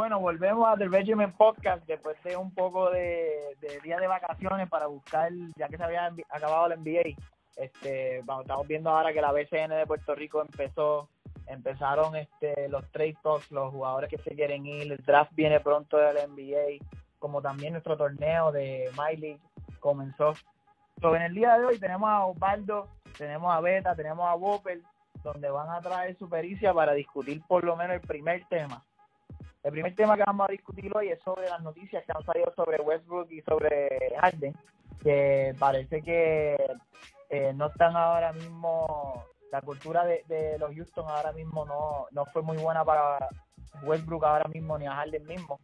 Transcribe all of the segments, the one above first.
Bueno, volvemos a The Regiment Podcast después de un poco de, de día de vacaciones para buscar, ya que se había acabado el NBA. Este, estamos viendo ahora que la BCN de Puerto Rico empezó, empezaron este, los trade talks, los jugadores que se quieren ir, el draft viene pronto del NBA, como también nuestro torneo de My League comenzó. So, en el día de hoy tenemos a Osvaldo, tenemos a Beta, tenemos a Wopper, donde van a traer su pericia para discutir por lo menos el primer tema, el primer tema que vamos a discutir hoy es sobre las noticias que han salido sobre Westbrook y sobre Harden, que parece que eh, no están ahora mismo, la cultura de, los Houston ahora mismo no, no fue muy buena para Westbrook ahora mismo ni a Harden mismo,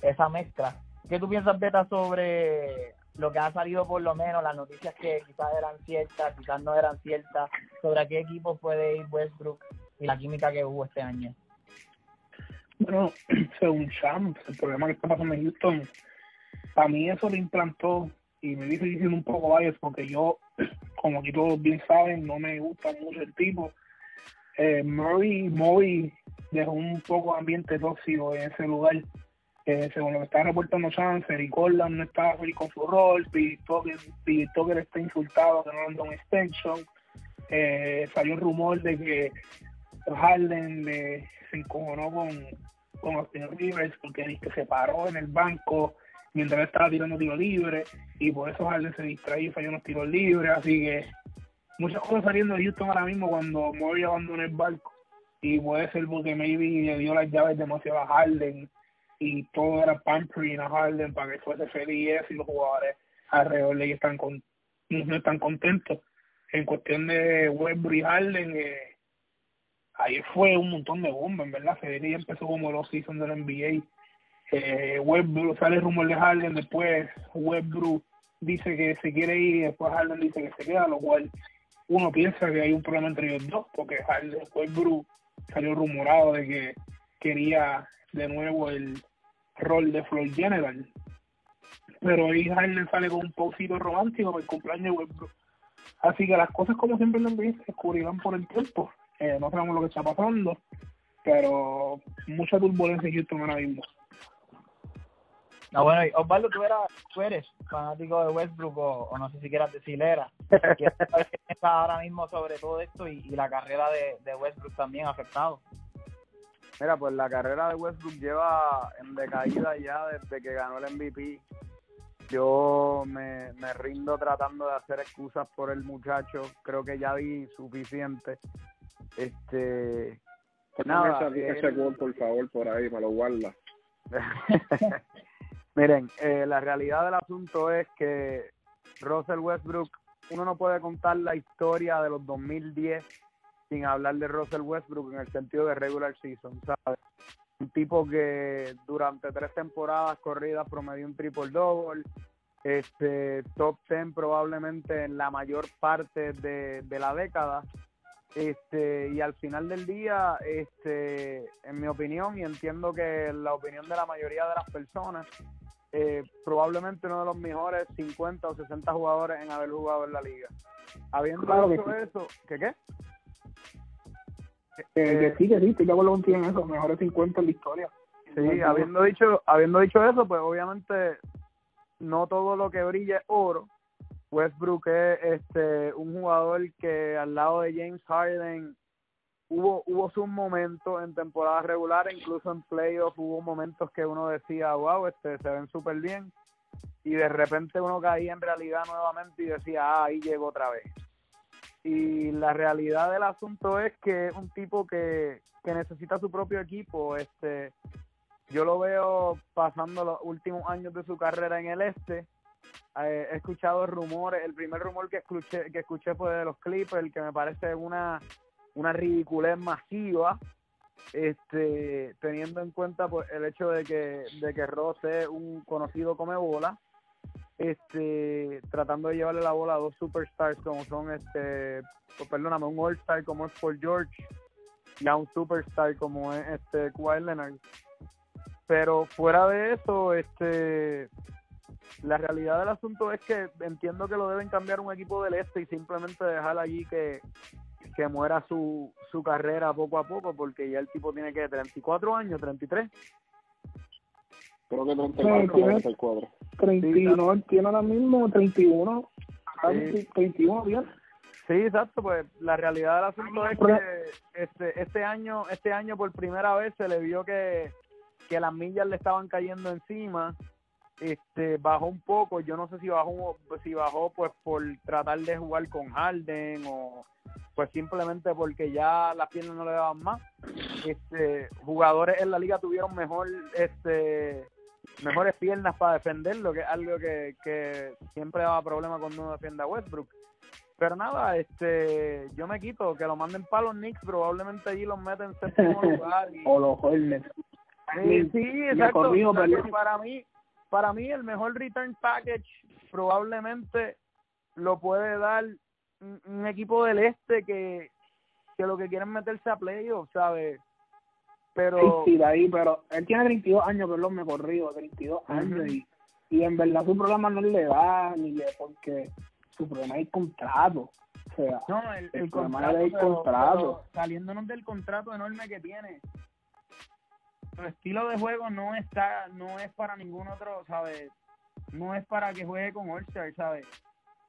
esa mezcla. ¿Qué tú piensas, Beta, sobre lo que ha salido por lo menos, las noticias que quizás eran ciertas, quizás no eran ciertas, sobre a qué equipo puede ir Westbrook y la química que hubo este año? Bueno, según Champ, el problema que está pasando en Houston, a mí eso le implantó y me dice diciendo un poco varios porque yo, como aquí todos bien saben, no me gusta mucho el tipo. Eh, Murray, dejó un poco de ambiente tóxico en ese lugar. Eh, según lo que está reportando Chance, y Corland no estaba feliz con su rol, Pete Tucker está insultado que no le un extension. Eh, salió el rumor de que Harden le, se encojonó con, con Austin Rivers porque se paró en el banco mientras estaba tirando tiro libre y por eso Harden se distrajo y falló unos tiros libres. Así que muchas cosas saliendo de Houston ahora mismo cuando Murray abandonó el barco y puede ser porque maybe le dio las llaves demasiado a Harden y todo era pampering a Harden para que fuese feliz y los jugadores alrededor de ellos están con, no están contentos. En cuestión de Westbrook y Harden, eh, ahí fue un montón de bombas, en verdad. Federico empezó como los seasons del NBA. Eh, Westbrook, sale el rumor de Harden, después Westbrook dice que se quiere ir y después Harden dice que se queda, lo cual uno piensa que hay un problema entre ellos dos, porque Harden, Westbrook salió rumorado de que quería de nuevo el rol de Floyd General. Pero ahí Harden sale con un poquito romántico por el cumpleaños de Westbrook. Así que las cosas como siempre se descubrirán por el tiempo. Eh, no sabemos lo que está pasando, pero mucha turbulencia en Houston ahora mismo. No, bueno, y Osvaldo, ¿tú, eras, tú eres fanático de Westbrook o, no sé si quieras decir era. ¿Qué está ahora mismo sobre todo esto y, la carrera de, de, Westbrook también afectado? Mira, pues la carrera de Westbrook lleva en decaída ya desde que ganó el MVP. Yo me, me rindo tratando de hacer excusas por el muchacho. Creo que ya vi suficiente. Este. Nada, ese, por favor, por ahí, me lo guarda. Miren, eh, la realidad del asunto es que Russell Westbrook, uno no puede contar la historia de los 2010 sin hablar de Russell Westbrook en el sentido de regular season, ¿sabes? Un tipo que durante tres temporadas corridas promedió un triple double, este top 10 probablemente en la mayor parte de, de la década este, y al final del día, este, en mi opinión, y entiendo que la opinión de la mayoría de las personas, eh, probablemente uno de los mejores 50 o 60 jugadores en haber jugado en la liga. Habiendo dicho eso, ¿qué qué? Eh, eh, sí, que sí, lo en eso, mejores 50 en la historia. Sí, habiendo dicho, habiendo dicho eso, pues obviamente no todo lo que brilla es oro, Westbrook es este un jugador que al lado de James Harden hubo hubo sus momentos en temporada regular, incluso en playoffs hubo momentos que uno decía, wow, este se ven súper bien, y de repente uno caía en realidad nuevamente y decía, ah, ahí llegó otra vez. Y la realidad del asunto es que es un tipo que, que necesita su propio equipo, este yo lo veo pasando los últimos años de su carrera en el este, eh, he escuchado rumores, el primer rumor que escuché, que escuché fue de los Clippers, que me parece una, una ridiculez masiva, este, teniendo en cuenta pues, el hecho de que, de que Ross es un conocido come bola, este, tratando de llevarle la bola a dos superstars como son este, pues, perdóname, un all-star como es Paul George y a un superstar como es este Kawhi Leonard. Pero fuera de eso, este la realidad del asunto es que entiendo que lo deben cambiar un equipo del este y simplemente dejar allí que, que muera su, su carrera poco a poco, porque ya el tipo tiene que 34 años, 33. Creo que 34 tiene- 34. 31, tiene ahora mismo 31. Ah, Sí. 31 bien. Sí, exacto, pues la realidad del asunto es que este este año este año por primera vez se le vio que, que las millas le estaban cayendo encima. Este bajó un poco, yo no sé si bajó si bajó pues por tratar de jugar con Harden o pues simplemente porque ya las piernas no le daban más. Este jugadores en la liga tuvieron mejor este mejores piernas para defenderlo, que es algo que, que siempre daba problema cuando uno defiende a Westbrook. Pero nada, este, yo me quito, que lo manden para los Knicks, probablemente allí los meten en séptimo lugar. Y, O los Hornets. Sí, sí, exacto. corrijo, O sea, pero- que para mí, para mí el mejor return package probablemente lo puede dar un, equipo del este que, que lo que quieren meterse a playoffs, ¿sabes? Pero Sí, de ahí, pero él tiene 32 años, perdón, me corrijo, 32 años. Y, y en verdad su problema no es la edad, ni le, porque su problema es el contrato. O sea, No, el, El el problema era el pero- contrato. pero saliéndonos del contrato enorme que tiene, su estilo de juego no está, no es para ningún otro, ¿sabes? No es para que juegue con All-Star, ¿sabes?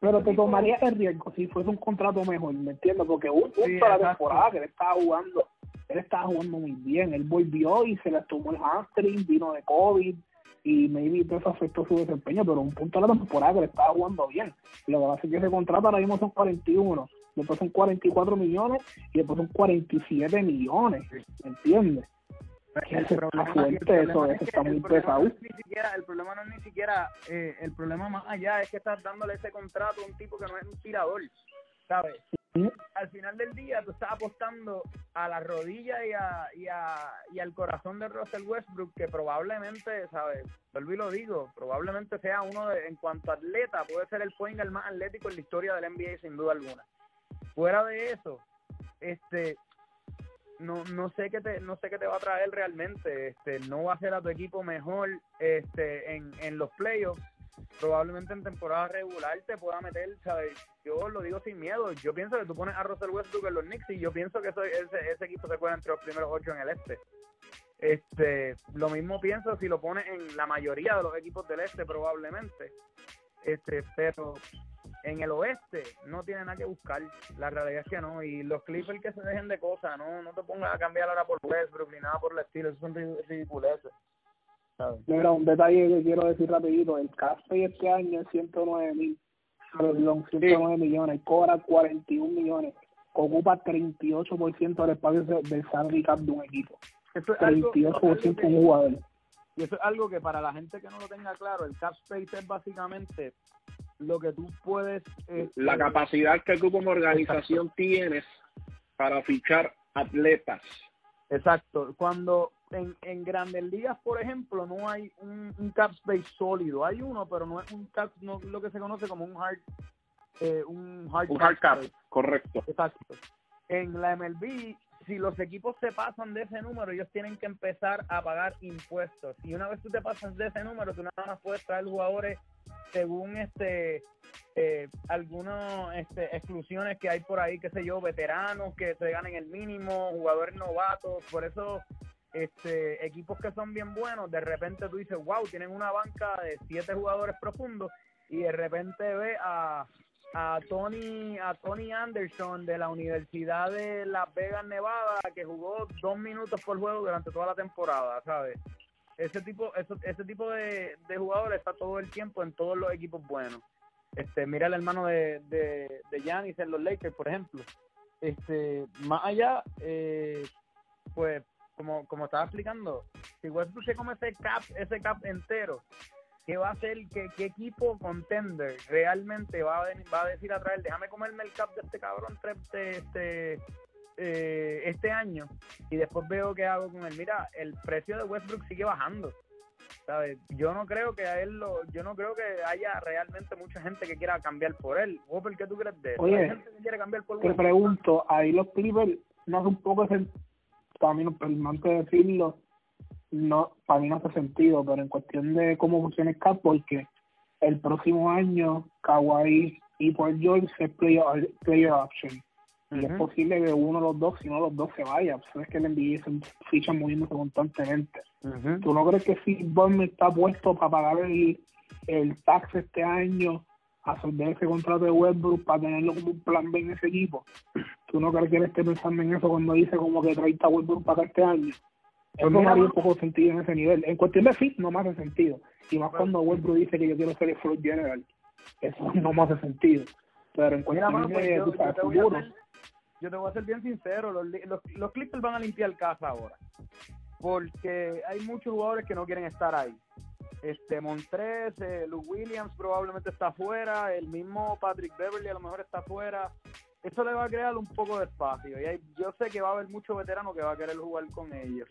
pero te tomaría el riesgo si fuese un contrato mejor, ¿me entiendes? Porque un punto Sí, de la temporada que él estaba jugando, él estaba jugando muy bien. Él volvió y se le tomó el hamstring, vino de COVID y maybe eso afectó su desempeño, pero un punto de la temporada que él estaba jugando bien. Lo que pasa es que ese contrato ahora mismo son 41, después son 44 millones y después son 47 millones, ¿me entiendes? El problema- fuerte, el problema eso, es eso que está el muy problema pesado. no es ni siquiera, el problema no es ni siquiera, eh, el problema más allá es que estás dándole ese contrato a un tipo que no es un tirador, ¿sabes? Ujú. Al final del día tú estás apostando a la rodilla y, a, y, a, y al corazón de Russell Westbrook que probablemente, ¿sabes? Vuelvo y lo digo, probablemente sea uno de, en cuanto a atleta, puede ser el point guard más atlético en la historia del NBA sin duda alguna. Fuera de eso, este no no sé qué te no sé qué te va a traer realmente este no va a ser a tu equipo mejor este en, en los playoffs. Probablemente en temporada regular te pueda meter sabes yo lo digo sin miedo. Yo pienso que tú pones a Russell Westbrook en los Knicks y yo pienso que ese, ese equipo se cuela entre los primeros ocho en el este. Este lo mismo pienso si lo pones en la mayoría de los equipos del este probablemente este pero en el oeste no tiene nada que buscar. La realidad es que no. Y los Clippers que se dejen de cosas, no no te pongas a cambiar ahora por Westbrook ni nada por el estilo. Eso son rid- ridiculeces. Mira, un detalle que quiero decir rapidito, el Caspe este año es 109 mil, perdón, 109 millones, cobra 41 millones, ocupa 38% del espacio de- del salary cap de un equipo, es algo, 38% un jugador. Y eso es algo que para la gente que no lo tenga claro, el cap space es básicamente lo que tú puedes... este, La capacidad que tú como organización tienes para fichar atletas. Exacto. Cuando en, en grandes ligas, por ejemplo, no hay un, un cap space sólido. Hay uno, pero no es un cap, no lo que se conoce como un hard, eh, un hard, Un hard cap, correcto. Exacto. En la MLB, si los equipos se pasan de ese número, ellos tienen que empezar a pagar impuestos. Y una vez tú te pasas de ese número, tú nada más puedes traer jugadores según este eh, algunas este, exclusiones que hay por ahí, qué sé yo, veteranos que se ganen el mínimo, jugadores novatos, por eso este equipos que son bien buenos, de repente tú dices, wow, tienen una banca de siete jugadores profundos y de repente ve a, a Tony a Tony Anderson de la Universidad de Las Vegas, Nevada, que jugó dos minutos por juego durante toda la temporada, ¿sabes? Ese tipo, eso, ese tipo de, de jugadores está todo el tiempo en todos los equipos buenos. Este, mira el hermano de, de, de Giannis en los Lakers, por ejemplo. Este, más allá, eh, pues, como, como estaba explicando, si Westbrook se come ese cap, ese cap entero, ¿qué va a hacer? ¿Qué, qué equipo contender realmente va a, venir- va a decir a traer, déjame comerme el cap de este cabrón tre- este, este, eh, este año y después veo qué hago con él? Mira, el precio de Westbrook sigue bajando. ¿sabes? Yo no creo que a él lo, yo no creo que haya realmente mucha gente que quiera cambiar por él. ¿qué tú crees de eso? Oye, Hay gente que quiere cambiar por Te pregunto, ahí los Clippers no hace un poco ese, no, perdón de decirlo, no, para mí no hace sentido, pero en cuestión de cómo funciona el cap, porque el próximo año Kawhi y Paul George es player, player option. Y es posible que uno de los dos, si no los dos, se vaya. Sabes que el NBA se fichan moviéndose constantemente. ¿Tú no crees que si Bournemouth está puesto para pagar el, el tax este año, absorber ese contrato de Westbrook para tenerlo como un plan B en ese equipo? ¿Tú no crees que él esté pensando en eso cuando dice como que 30 Westbrook para este año? Eso no haría un poco sentido en ese nivel. En cuestión de fit no me hace sentido. Y más cuando Westbrook dice que yo quiero ser el floor general. Eso no me hace sentido. Pero en cuestión de, pues yo, yo, te voy a ser, yo te voy a ser bien sincero, los, los, los Clippers van a limpiar casa ahora. Porque hay muchos jugadores que no quieren estar ahí. Este Montres, eh, Luke Williams probablemente está afuera, el mismo Patrick Beverly a lo mejor está afuera. Eso le va a crear un poco de espacio. Y hay, yo sé que va a haber muchos veteranos que va a querer jugar con ellos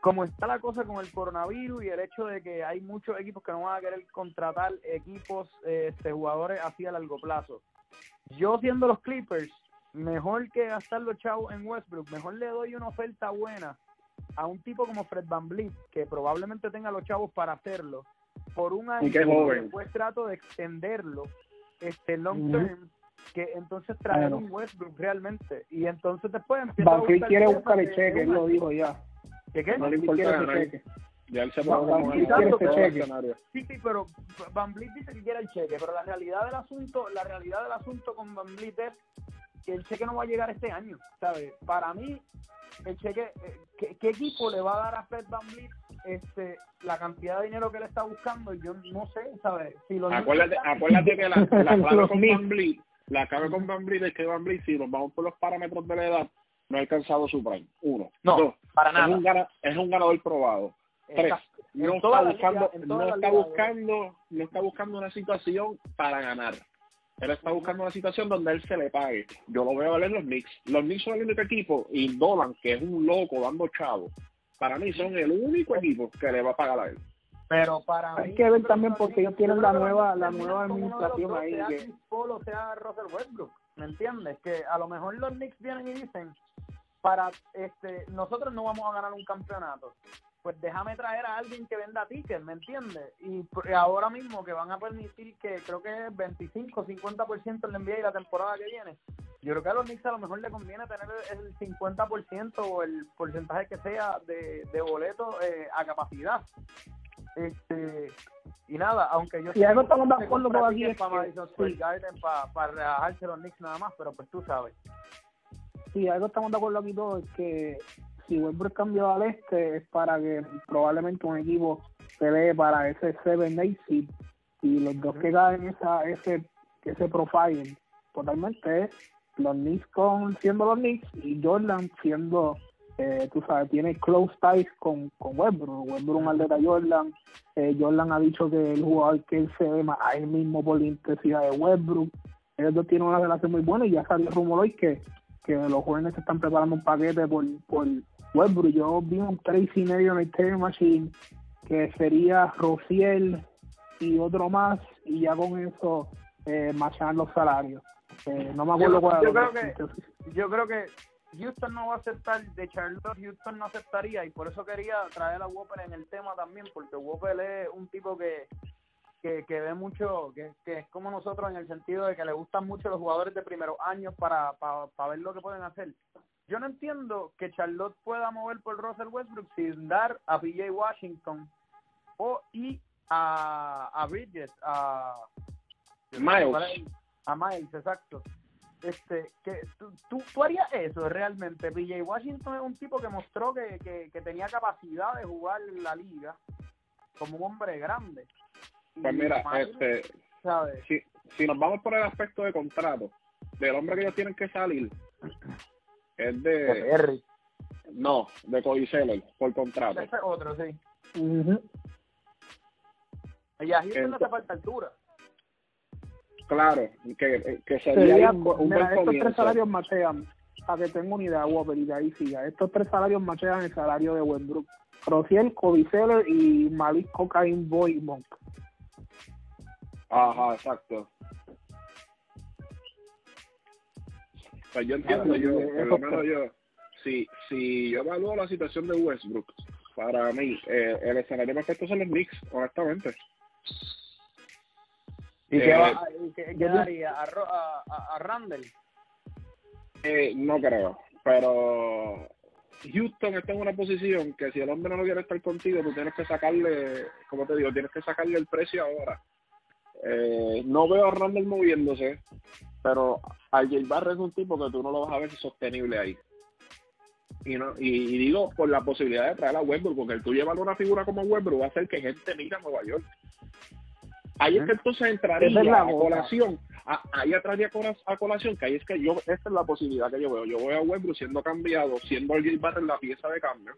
como está la cosa con el coronavirus y el hecho de que hay muchos equipos que no van a querer contratar equipos, este, jugadores así a largo plazo. Yo siendo los Clippers, mejor que gastar los chavos en Westbrook, mejor le doy una oferta buena a un tipo como Fred Van Vliet, que probablemente tenga los chavos para hacerlo, por un año, y después trato de extenderlo este long term, que entonces traer un Westbrook realmente, y entonces después empieza Van a quiere buscar el cheque, él lo dijo ya. ¿Qué qué? No le importa ganar. Ya él se va a Sí, sí, pero Van Vliet dice que quiere el cheque, pero la realidad del asunto, la realidad del asunto con Van Vliet es que el cheque no va a llegar este año, ¿sabes? Para mí, el cheque, eh, ¿qué, equipo le va a dar a Fred Van Vliet este, la cantidad de dinero que él está buscando? Yo no sé, ¿sabes? Si acuérdate, acuérdate que la, la clave con Van Vliet, la clave con Van Vliet es que Van Vliet, si nos vamos por los parámetros de la edad, no ha alcanzado su prime. Uno. No, Dos, para nada. Es un, ganador, es un ganador probado. Tres, no está buscando, no está buscando, no está buscando una situación para ganar. Él está buscando una situación donde él se le pague. Yo lo veo a en los Knicks. Los Knicks son el único equipo, y Dolan, que es un loco dando chavo, para mí son el único equipo que le va a pagar a él. Pero para Hay que ver también porque ellos tienen la nueva la nueva administración ahí. Que... Polo, sea Russell Westbrook, ¿me entiendes? Que a lo mejor los Knicks vienen y dicen, para este nosotros no vamos a ganar un campeonato pues déjame traer a alguien que venda tickets, ¿me entiendes? Y ahora mismo que van a permitir que creo que es 25, 50% en la NBA y la temporada que viene, yo creo que a los Knicks a lo mejor le conviene tener el 50% o el porcentaje que sea de, de boletos eh, a capacidad. Este y nada, aunque yo y algo estamos de acuerdo con aquí para Madison Garden para, para rebajarse los Knicks nada más, pero pues tú sabes. Sí, algo estamos de acuerdo aquí todos, es que si Westbrook cambió al este es para que probablemente un equipo se ve para ese 7-8 seed y los dos que caen esa, ese, ese profile totalmente es los Knicks con, siendo los Knicks y Jordan siendo eh, tú sabes, tiene close ties con, con Westbrook, Westbrook un atleta Jordan, eh, Jordan ha dicho que el jugador que él se ve más a él mismo por la intensidad de Westbrook, ellos dos tienen una relación muy buena y ya salió el rumor hoy que que los jóvenes están preparando un paquete por, por Westbrook. Yo vi un Tracy medio en el Terry Machine que sería Rociel y otro más y ya con eso eh, machan los salarios. Eh, no me acuerdo cuál yo creo que Yo creo que Houston no va a aceptar, de Charlotte Houston no aceptaría y por eso quería traer a Whopper en el tema también, porque Whopper es un tipo que que, que ve mucho, que, que, es como nosotros en el sentido de que le gustan mucho los jugadores de primeros años para, para, para ver lo que pueden hacer. Yo no entiendo que Charlotte pueda mover por Russell Westbrook sin dar a PJ Washington o y a, a Bridges, a Miles. A Miles, exacto. Este, que tú, tú, harías eso realmente. PJ Washington es un tipo que mostró que, que, que tenía capacidad de jugar en la liga como un hombre grande. Pues mira, este, Si, si nos vamos por el aspecto de contrato, del hombre que ellos tienen que salir, es de... No, de Cody Seller, por contrato. Ese es otro, sí. Y a Houston no hace falta altura. Claro, que, que sería, un, un mira, estos tres salarios machean, para que tenga una idea, Whopper, y de ahí siga. Estos tres salarios machean el salario de Westbrook. Rociel, Seller y Malik Cocaine Boy Monk. Ajá, exacto. Pues yo entiendo, yo, por lo menos yo, si, si yo evalúo la situación de Westbrook, para mí, eh, el escenario perfecto son los Knicks, honestamente. ¿Y qué, eh, va, ¿qué, qué daría? ¿A, a, a Randall? Eh, no creo, pero Houston está en una posición que si el hombre no lo quiere estar contigo, tú tienes que sacarle, como te digo, tienes que sacarle el precio ahora. Eh, no veo a Randall moviéndose, pero al J Barrett es un tipo que tú no lo vas a ver sostenible ahí. Y, no, y, digo por la posibilidad de traer a Westbrook, porque el tú llevar una figura como Westbrook va a hacer que gente mire a Nueva York. Ahí es que entonces entraría la colación, ahí entraría a colación, que ahí es que yo, esta es la posibilidad que yo veo. Yo voy a Westbrook siendo cambiado, siendo el J Barrett la pieza de cambio,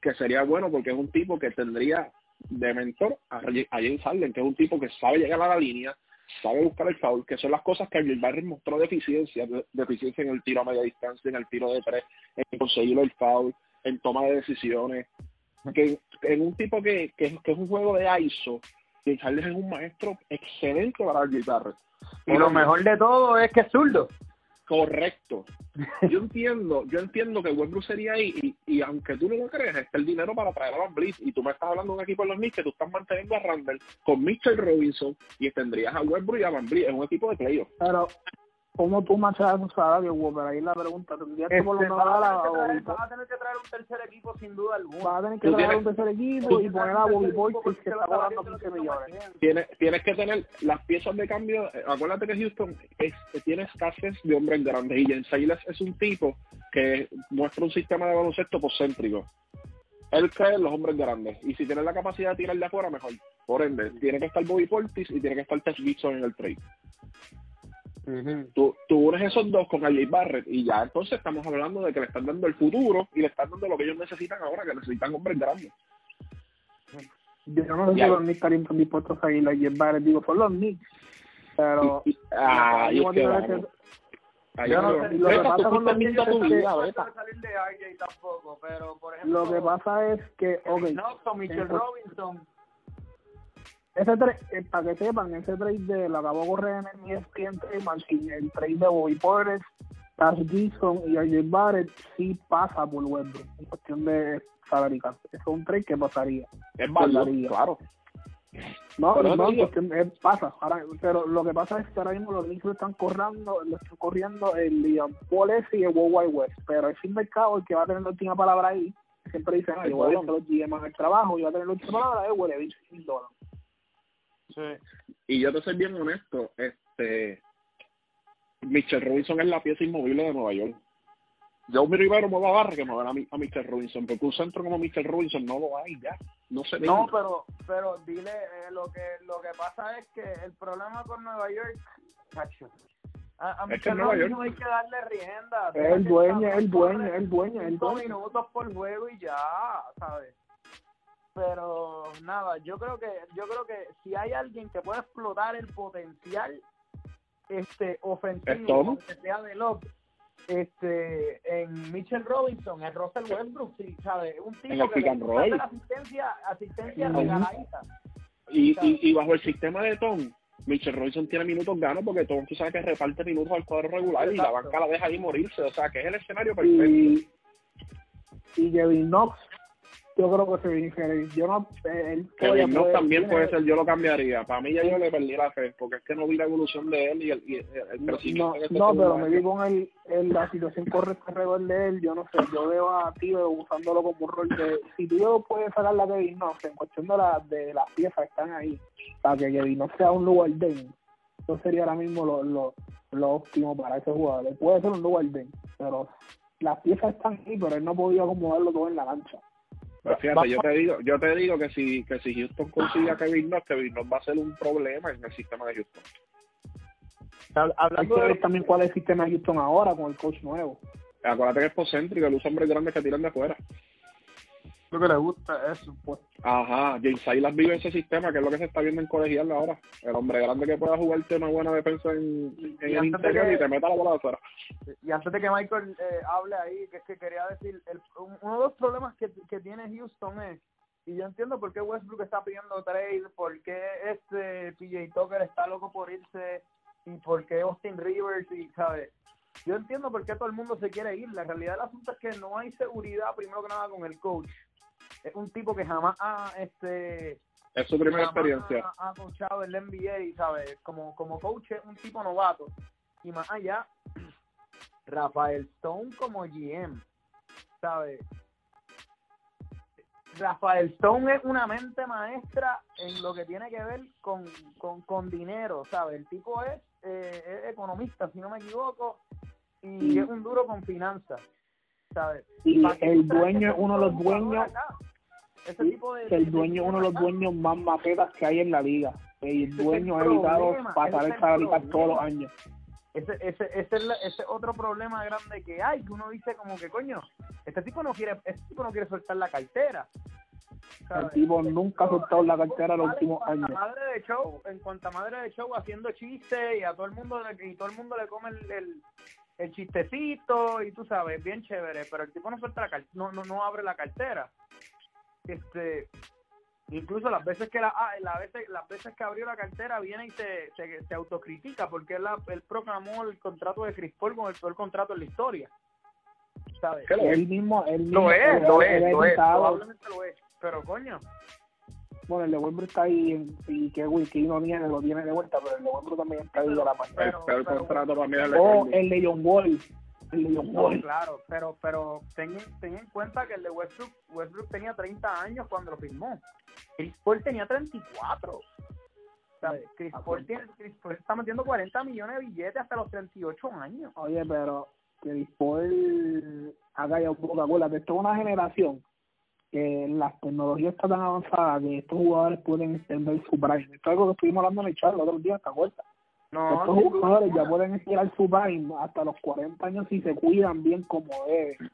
que sería bueno porque es un tipo que tendría de mentor a, James Harden, que es un tipo que sabe llegar a la línea, sabe buscar el foul, que son las cosas que el Barry mostró deficiencia, deficiencia en el tiro a media distancia, en el tiro de tres, en conseguir el foul, en toma de decisiones, que en un tipo que, que, es un juego de ISO, Harden es un maestro excelente para el Barry. Y lo mejor de todo es que es zurdo. Correcto. Yo entiendo, yo entiendo que Westbrook sería ahí y, y aunque tú no lo creas, está el dinero para traer a Van Blitz y tú me estás hablando de un equipo de los Knicks que tú estás manteniendo a Randall con Mitchell Robinson y tendrías a Westbrook y a Van Blitz, es un equipo de playoff. Pero ¿Cómo tú machas a salario, Pero ahí la pregunta. ¿Tendrías que por lo menos a, Vas a tener que traer un tercer equipo sin duda alguna. Vas a tener que traer un tercer equipo y poner a Bobby Boy que está cobrando 15 millones. Tienes, tienes que tener las piezas de cambio. Eh, acuérdate que Houston es, tiene escasez de hombres grandes y Jens Silas es un tipo que muestra un sistema de baloncesto poscéntrico. Él cree en los hombres grandes y si tiene la capacidad de tirar de afuera, mejor. Por ende, tiene que estar Bobby Portis y tiene que estar Tess Gibson en el trade tú, unes esos dos con AJ Barrett y ya entonces estamos hablando de que le están dando el futuro y le están dando lo que ellos necesitan ahora, que necesitan hombres grandes. Yo no sé si los Knicks estarían dispuestos a ir a AJ Barrett, digo, son los Knicks, pero... ah, yo no sé, lo que pasa con los Knicks es que... tampoco, pero por ejemplo... Lo que pasa es que... Okay, no, Mitchell Robinson ese trade, eh, para que sepan, ese trade de la acabó correr en el ESPN Trade el trade de Bobby Porres, Taz Gibson y AJ Barrett sí pasa por Westbrook en cuestión de salary Es un trade que pasaría. Es válido, claro. No, no, cuestión, pasa. Ahora, pero lo que pasa es que ahora mismo los Knicks están corriendo, lo están corriendo el Liam Paul y el World West. Pero el fin del cabo, el que va a tener la última palabra ahí, siempre dice, no, yo voy a hacer los GM el trabajo, y va a tener la última palabra, es Huele Bicho mil dólares. Y yo te soy bien honesto, este Mitchell Robinson es la pieza inmovible de Nueva York. Yo mi Rivero me va a barra que me van a, a Mitchell Robinson, porque un centro como Mitchell Robinson no lo hay ya, no se No, pero pero dile, eh, lo que lo que pasa es que el problema con Nueva York, a, a Mitchell Robinson hay que darle rienda. El dueño, el dueño, el dueño, el dueño. minutos por juego y ya, ¿sabes? Pero nada, yo creo que yo creo que si hay alguien que pueda explotar el potencial este ofensivo que sea de Love este en Mitchell Robinson, en Russell Westbrook, sí, ¿sabes? Un tipo que le asistencia, asistencia regaladita. Y, y, y, bajo el sistema de Tom, Mitchell Robinson tiene minutos ganos porque Tom tú sabes que reparte minutos al cuadro regular y la banca la deja ahí morirse, o sea que es el escenario perfecto. Y, y Kevin Knox yo creo que se viene Yo no, él Kevin no también puede ser, yo lo cambiaría. Para mí ya yo le perdí la fe, porque es que no vi la evolución de él y el, y el, No, no pero me vi con él, en la situación correcta alrededor de él, yo no sé, yo veo a Tío usándolo como un rol de... Si Tío puede sacar la Kevin no en cuestión de, la, de las piezas que están ahí, para que Kevin no sea un lugar de eso sería ahora mismo lo, lo, lo óptimo para ese jugador. puede ser un lugar de pero las piezas están ahí, pero él no podía acomodarlo todo en la cancha. Fíjate, yo te digo, yo te digo que si, que si Houston consigue a Kevin Knox, Kevin Knox va a ser un problema en el sistema de Houston. Hablando de también cuál es el sistema de Houston ahora con el coach nuevo. Acuérdate que es poscéntrico, el usa hombres grandes que tiran de afuera lo que le gusta eso, pues. Ajá, James Silas vive ese sistema, que es lo que se está viendo en colegial ahora. El hombre grande que pueda jugarte una buena defensa en, en el interior y te meta la bola de afuera. Y antes de que Michael eh, hable ahí, que es que quería decir, el, uno de los problemas que, que tiene Houston es, y yo entiendo por qué Westbrook está pidiendo trade, por qué este PJ Tucker está loco por irse, y por qué Austin Rivers, y, ¿sabes? Yo entiendo por qué todo el mundo se quiere ir. La realidad del asunto es que no hay seguridad, primero que nada, con el coach es un tipo que jamás ha este es su primera experiencia ha, coachado el NBA sabes como como coach es un tipo novato y más allá Rafael Stone como GM, ¿sabes? Rafael Stone es una mente maestra en lo que tiene que ver con, con, dinero, ¿sabes? El tipo es, eh, economista, si no me equivoco, y es un duro con finanzas, ¿sabes? Y el dueño es uno de los dueños, ese tipo de, el dueño uno de los dueños más maquetas que hay en la liga. El dueño ha evitado pasar el salario todos los años. Ese, ese, ese, es ese otro problema grande que hay, que uno dice como que, coño, este tipo no quiere, este tipo no quiere soltar la cartera. El tipo nunca ha soltado la cartera los últimos años. Madre de show, en cuanto a madre de show, haciendo chistes y a todo el mundo y todo el mundo le come el, el, chistecito y tú sabes, bien chévere, pero el tipo no suelta la no, no, no abre la cartera. Este, incluso las veces que la, ah, la veces, las veces que abrió la cartera viene y se, se, autocritica porque él, él, proclamó el contrato de Chris Paul con el peor contrato en la historia ¿sabes? Él mismo, él mismo lo es, lo es, lo es, probablemente lo es pero coño bueno, el de Westbrook está ahí y que Wiki no tiene, lo tiene de vuelta, pero el de Westbrook también está ahí de la. Pero, el contrato también el O el de John Wall. Claro, pero pero ten, ten, en cuenta que el de Westbrook, Westbrook tenía 30 años cuando lo firmó. Chris Paul tenía 34. ¿Sabes? Chris, Paul tiene, Chris Paul está metiendo 40 millones de billetes hasta los 38 años. Oye, pero Chris Paul haga ya un poco que esto es una generación que la tecnología está tan avanzada que estos jugadores pueden extender su prime. Esto es algo que estuvimos hablando en el chat el otro día, ¿te acuerdas? No, estos jugadores ya pueden estirar su prime hasta los 40 años si se cuidan bien como deben.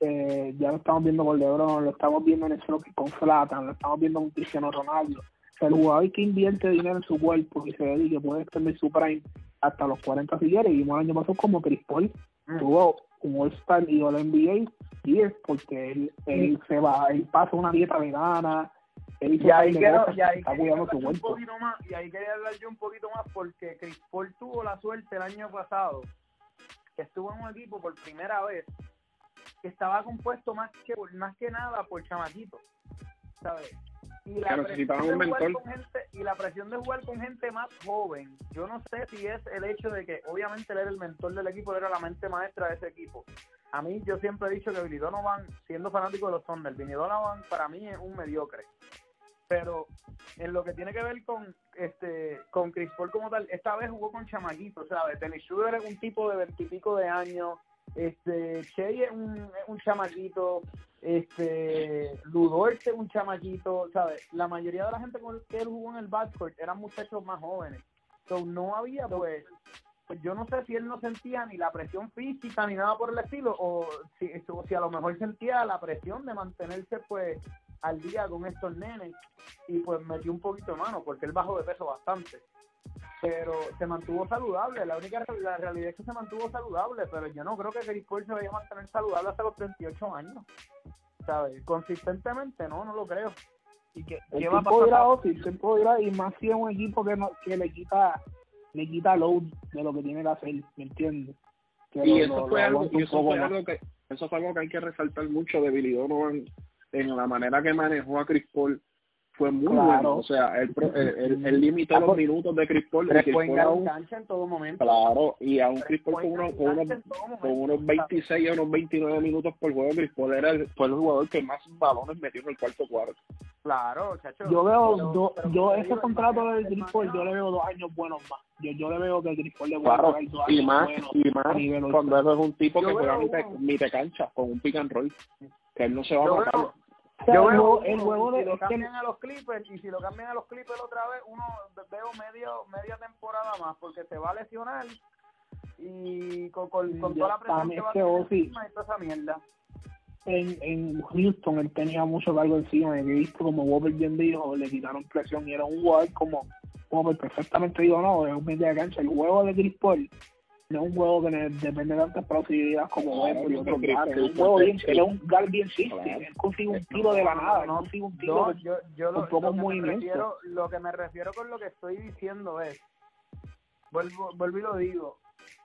Eh, ya lo estamos viendo con LeBron, lo estamos viendo en el que con Flatan, lo estamos viendo con Cristiano Ronaldo. El jugador que invierte dinero en su cuerpo y se dedique puede extender su prime hasta los 40 si quiere. Y vimos el año pasado como Chris Paul mm. tuvo un All-Star y All NBA y es porque él, él se va, él pasa una dieta vegana, y ahí, quiero, y ahí quería hablar yo un poquito más, y ahí quería hablar yo un poquito más porque Chris Paul tuvo la suerte el año pasado que estuvo en un equipo por primera vez que estaba compuesto más que más que nada por chamaquitos, ¿sabes? Y la, presión de jugar con gente, y la presión de jugar con gente más joven, yo no sé si es el hecho de que obviamente él era el mentor del equipo, él era la mente maestra de ese equipo. A mí yo siempre he dicho que Billy Donovan, siendo fanático de los Thunder, Billy Donovan para mí es un mediocre. Pero en lo que tiene que ver con este con Chris Paul como tal, esta vez jugó con chamaquitos, ¿sabes? Dennis Schroeder es un tipo de veintipico de años, este Shea es un, un chamaquito, este Ludorte es un chamaquito, ¿sabes? La mayoría de la gente con que él jugó en el backcourt eran muchachos más jóvenes. So, no había pues pues yo no sé si él no sentía ni la presión física ni nada por el estilo o si, si a lo mejor sentía la presión de mantenerse pues al día con estos nenes y pues metió un poquito de mano porque él bajó de peso bastante pero se mantuvo saludable. La única la realidad es que se mantuvo saludable, pero yo no creo que Chris Paul se vaya a mantener saludable hasta los 38 años. ¿Sabes? Consistentemente, no, no lo creo. ¿Y que ¿qué va a pasar? y más si es un equipo que, no, que le quita le quita load de lo que tiene que hacer, ¿me entiendes? y eso, fue algo, eso fue algo que eso fue algo que hay que resaltar mucho de Billy Donovan en la manera que manejó a Chris Paul fue muy bueno. O sea, él, él, limitó los minutos de Chris Paul. Chris Paul un, cancha en todo momento. Claro, y a un Chris Paul con, unos, con, unos, con unos 26 o unos 29 minutos por juego, Chris Paul era el, fue el jugador que más balones metió en el cuarto cuarto. Claro, chacho. Yo veo, yo ese contrato de Chris Paul, yo le veo dos años buenos más. Yo, yo le veo que Chris Paul le claro, dos y más, y más cuando eso es un tipo que juega mitad cancha con un pick and roll, que él no se va a matar. Yo veo el juego de si lo cambian a los Clippers y si lo cambian a los Clippers otra vez, uno veo medio media temporada más porque se va a lesionar y con, con, toda la presión que va a tener encima y toda esa mierda. En, en Houston él tenía mucho cargo encima y he visto como Wobber bien dijo, le quitaron presión y era un jugador como Wobber perfectamente digo no, es un media cancha, el juego de Chris Paul no es un juego que depende de tantas posibilidades como es y otros Es un juego bien, es un guard bien simple. Él consigue un tiro de la nada, no consigue un tiro yo, yo lo, lo, que me refiero, lo que me refiero con lo que estoy diciendo es, vuelvo, vuelvo y lo digo,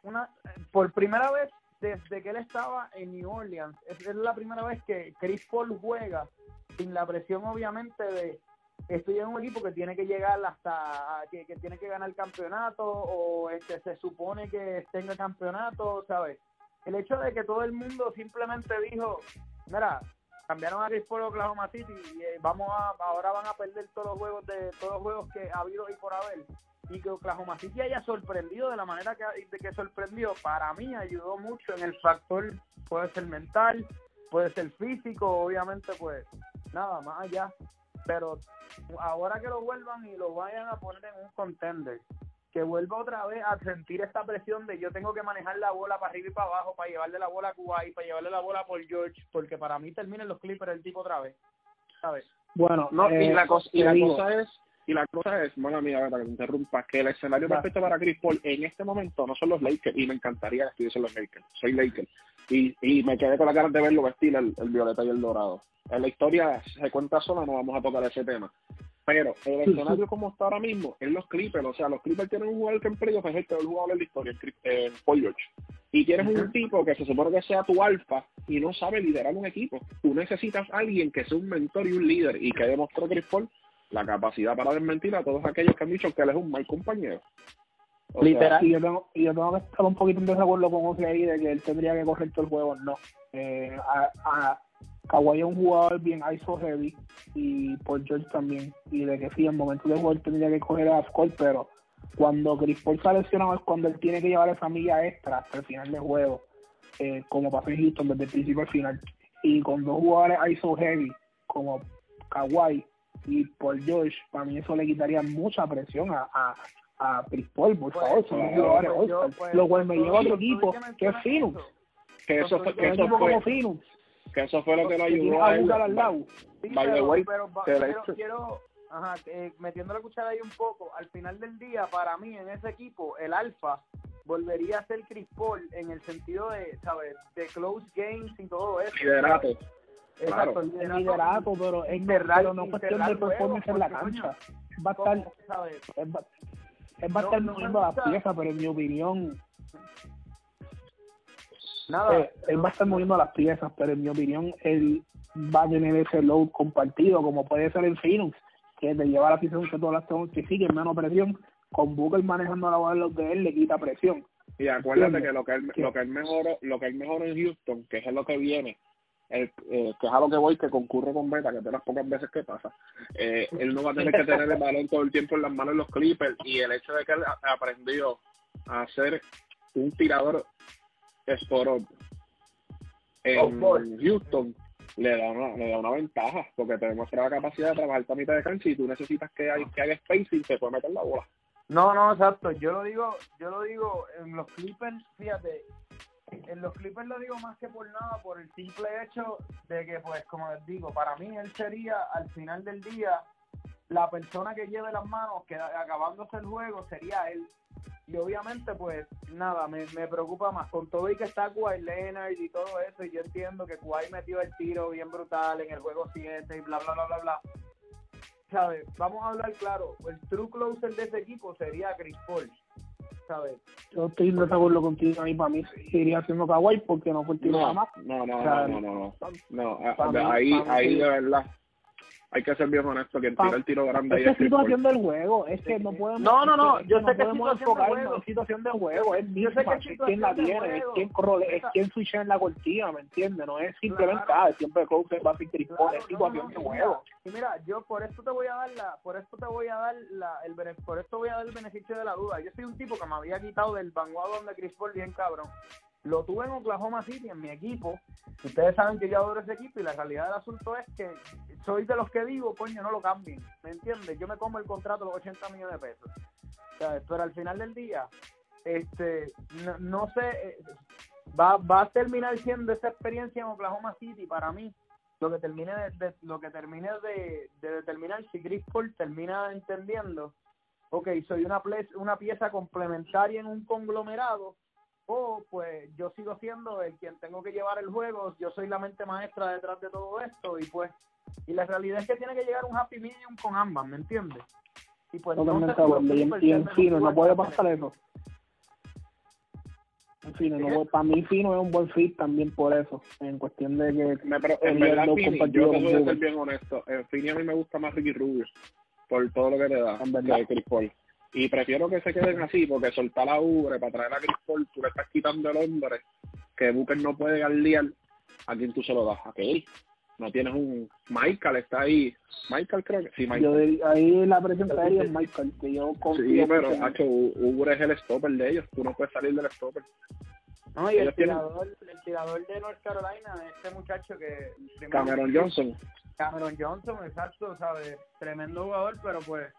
una por primera vez desde que él estaba en New Orleans, es, es la primera vez que Chris Paul juega sin la presión obviamente de estoy en un equipo que tiene que llegar hasta que, tiene que ganar el campeonato o este se supone que tenga campeonato, ¿sabes? el hecho de que todo el mundo simplemente dijo, mira, cambiaron a Chris Paul Oklahoma City y eh, vamos a, ahora van a perder todos los juegos de todos los juegos que ha habido y por haber y que Oklahoma City haya sorprendido de la manera que, de que sorprendió, para mí ayudó mucho en el factor, puede ser mental, puede ser físico, obviamente pues nada más allá, pero ahora que lo vuelvan y lo vayan a poner en un contender, que vuelva otra vez a sentir esta presión de yo tengo que manejar la bola para arriba y para abajo, para llevarle la bola a Kuwait, para llevarle la bola por George, porque para mí terminen los Clippers el tipo otra vez, ¿sabes? Bueno, no, y la, cosa, y la cosa es y la cosa es, mala mía, para que te interrumpa, que el escenario perfecto para Chris Paul en este momento no son los Lakers, y me encantaría que estuviesen los Lakers. Soy Lakers. Y, y me quedé con la cara de verlo vestir el, el violeta y el dorado. En la historia se cuenta sola, no vamos a tocar ese tema. Pero el escenario como está ahora mismo es los Clippers. O sea, los Clippers tienen un jugador que en playoff es el peor jugador de la historia, en Paul George. Y tienes un tipo que se supone que sea tu alfa y no sabe liderar un equipo. Tú necesitas a alguien que sea un mentor y un líder. Y que demostró Chris Paul la capacidad para desmentir a todos aquellos que han dicho que él es un mal compañero. Literal. y, yo tengo, y yo tengo que estar un poquito en desacuerdo con José ahí de que él tendría que correr todo el juego. No. Eh, a, a Kawhi es un jugador bien ISO heavy y por George también. Y de que sí, en momentos de juego tendría que coger a Scott, pero cuando Chris Paul se lesionado es cuando él tiene que llevar esa milla extra hasta el final del juego, eh, como pasó en Houston desde el principio al final. Y con dos jugadores ISO heavy, como Kawhi y por George, para mí eso le quitaría mucha presión a, a, a Chris Paul, por pues, favor, son pues, jugadores pues, Lo cual me lleva a otro equipo, que es Phoenix. Que eso fue, que eso fue, que eso fue lo que lo ayudó a él. Al lado. pero, quiero, quiero ajá, eh, metiendo la cuchara ahí un poco, al final del día, para mí, en ese equipo, el alfa volvería a ser Chris Paul en el sentido de, ¿sabes? De close games y todo eso. Liderato. Exacto, el liderato, pero es verdad, pero no cuestión de performance en la cancha. Va a estar, ¿sabes? va, va a estar moviendo las piezas, pero en mi opinión, Nada. Eh, él va a estar moviendo las piezas, pero en mi opinión, él va a tener ese load compartido, como puede ser en Phoenix, que de llevar la piezas que todas las tengo que siguen menos presión, con Booker manejando la bola de él le quita presión. Y acuérdate que lo que él, lo que él mejoró, lo que él mejoró en Houston, que es lo que viene, eh, que es a lo que voy, que concurre con Beta, que es de las pocas veces que pasa, eh, él no va a tener que tener el balón todo el tiempo en las manos de los Clippers y el hecho de que él aprendió a ser un tirador Sport en Houston le da una, le da una ventaja porque te demuestra la capacidad de trabajar esta mitad de cancha y tú necesitas que, hay, que haga spacing te puede meter la bola. No, no, exacto. Yo lo digo, yo lo digo en los Clippers, fíjate, en los Clippers lo digo más que por nada, por el simple hecho de que, pues, como les digo, para mí él sería, al final del día, la persona que lleve las manos, que acabándose el juego, sería él. Y obviamente pues nada, me, me preocupa más. Con todo y que está Kawhi Leonard y todo eso y yo entiendo que Kawhi metió el tiro bien brutal en el juego 7 y bla bla bla bla bla. ¿sabes? Vamos a hablar claro, el true closer de ese equipo sería Chris Paul ¿sabes? Yo estoy de acuerdo contigo ahí para mí seguiría siendo Kawhi porque no fue el tiro no, más. No, no, no, no, no, no, no, ahí, ahí de verdad hay que ser bien honesto que tira el tiro grande es que situación del juego es que no podemos no no no yo sé que podemos enfocarnos. en situación de juego es misma, es quien la tiene es quien es quien switcha en la cortina me entiendes no es simplemente ah siempre coach va a ser claro, es situación de juego. y mira yo por esto te voy a dar la por esto te voy a dar la el por esto voy a dar el beneficio de la duda. Yo soy un tipo que me había quitado del vanguardo de Chris Paul bien cabrón. Lo tuve en Oklahoma City, en mi equipo. Ustedes saben que yo adoro ese equipo y la realidad del asunto es que soy de los que digo, coño, no lo cambien. ¿Me entiendes? Yo me como el contrato los 80 millones de pesos. Pero al final del día, este no, sé, eh, va, va a terminar siendo esa experiencia en Oklahoma City para mí lo que termine de, lo que termine de, determinar si Chris Paul termina entendiendo ok, soy una, una pieza complementaria en un conglomerado o pues yo sigo siendo el quien tengo que llevar el juego, yo soy la mente maestra detrás de todo esto y pues y la realidad es que tiene que llegar un happy medium con ambas, ¿me entiendes? Y pues y, en fino no puede pasar eso. En fin, no, para mí Fino es un buen fit también por eso, en cuestión de que... Me, pero, en verdad, Fini, yo te voy a ser bien honesto, en Fini a mí me gusta más Ricky Rubio, por todo lo que te da, que Chris Paul. Y prefiero que se queden así, porque soltar la ubre para traer a Chris Paul, tú le estás quitando el hombre que Booker no puede guardiar, ¿a quién tú se lo das? ¿A qué? No tienes un... Michael está ahí. Michael creo que... Sí, Michael. Yo ahí la presión es Michael, que yo confío. Sí, pero, Hacho, Uber es el stopper de ellos. Tú no puedes salir del stopper. No, y el tirador, el tirador de North Carolina, este muchacho que... Cameron Johnson. Cameron Johnson, exacto, ¿sabes? Tremendo jugador, pero pues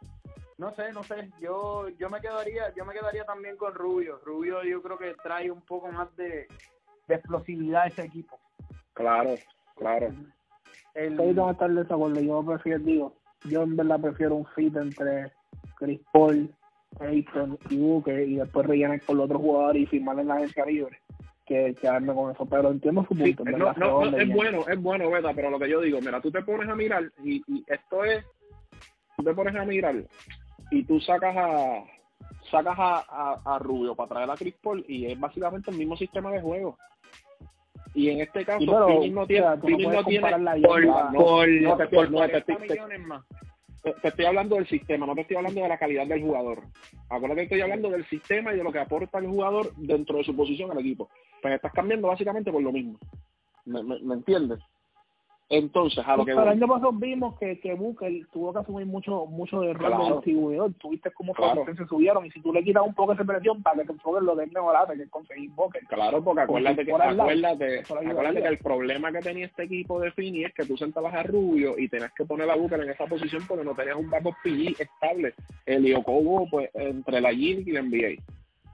no sé, no sé, yo yo me quedaría yo me quedaría también con Rubio. Rubio yo creo que trae un poco más de, explosividad a ese equipo. Claro, claro. El... Ahí a estar de acuerdo, yo prefiero, digo, yo en verdad prefiero un fit entre Chris Paul, Ayton y Booker y después rellenar con los otros jugadores y firmar en la agencia libre que quedarme con eso, pero entiendo su punto. no, no, es bueno, es bueno, Beta, pero lo que yo digo, mira, tú te pones a mirar y, y esto es, tú te pones a mirar y tú sacas a sacas a, a, Rubio para traer a Chris Paul y es básicamente el mismo sistema de juego. Y en este caso, sí, no tiene, no tiene por, no, te, estoy hablando del sistema, no te estoy hablando de la calidad del jugador. Acuérdate que estoy hablando del sistema y de lo que aporta el jugador dentro de su posición al equipo. Pues estás cambiando básicamente por lo mismo. ¿Me, me, me entiendes? Entonces, a lo que El año pasado vimos que, que Booker tuvo que asumir mucho mucho de rol de distribuidor. Tuviste como claro. se subieron y si tú le quitas un poco esa presión para que enfoques lo de mejorarte, que conseguir Booker. Claro, porque acuérdate, que, acuérdate, acuérdate que el problema que tenía este equipo de Fini es que tú sentabas a Rubio y tenías que poner a Booker en esa posición porque no tenías un backup PG estable. El Iokobo, pues, entre la G y la NBA.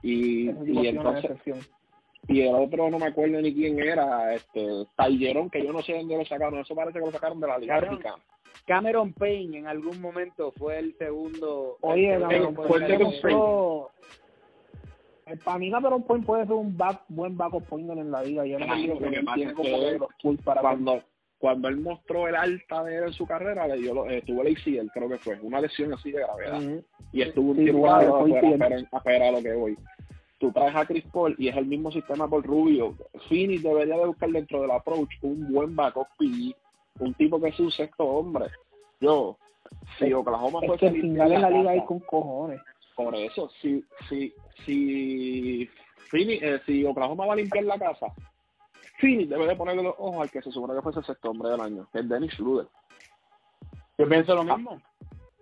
Y, y entonces y el otro no me acuerdo ni quién era, este, Tallerón, que yo no sé dónde lo sacaron, eso parece que lo sacaron de la Liga Cameron, Cameron Payne en algún momento fue el segundo. Oye, Cameron, fue el segundo. Eh, para mí Cameron Payne puede ser un back, buen backup point en la liga. Yo no me digo que, que los para cuando, cuando él mostró el alta de su carrera, le dio, eh, tuvo el ACL, creo que fue, una lesión así de gravedad. Y estuvo un tiempo a esperar a lo que voy tú traes a Chris Paul y es el mismo sistema por Rubio. Phoenix debería de buscar dentro del approach un buen backup PG, un tipo que es un sexto hombre. Yo, si Oklahoma es que final en la liga hay con cojones. Por eso, si, si, si, Phoenix, eh, si Oklahoma va a limpiar la casa, Phoenix debe de ponerle los ojos al que se supone que fue el sexto hombre del año, que es Dennis Schroeder. Yo pienso lo mismo.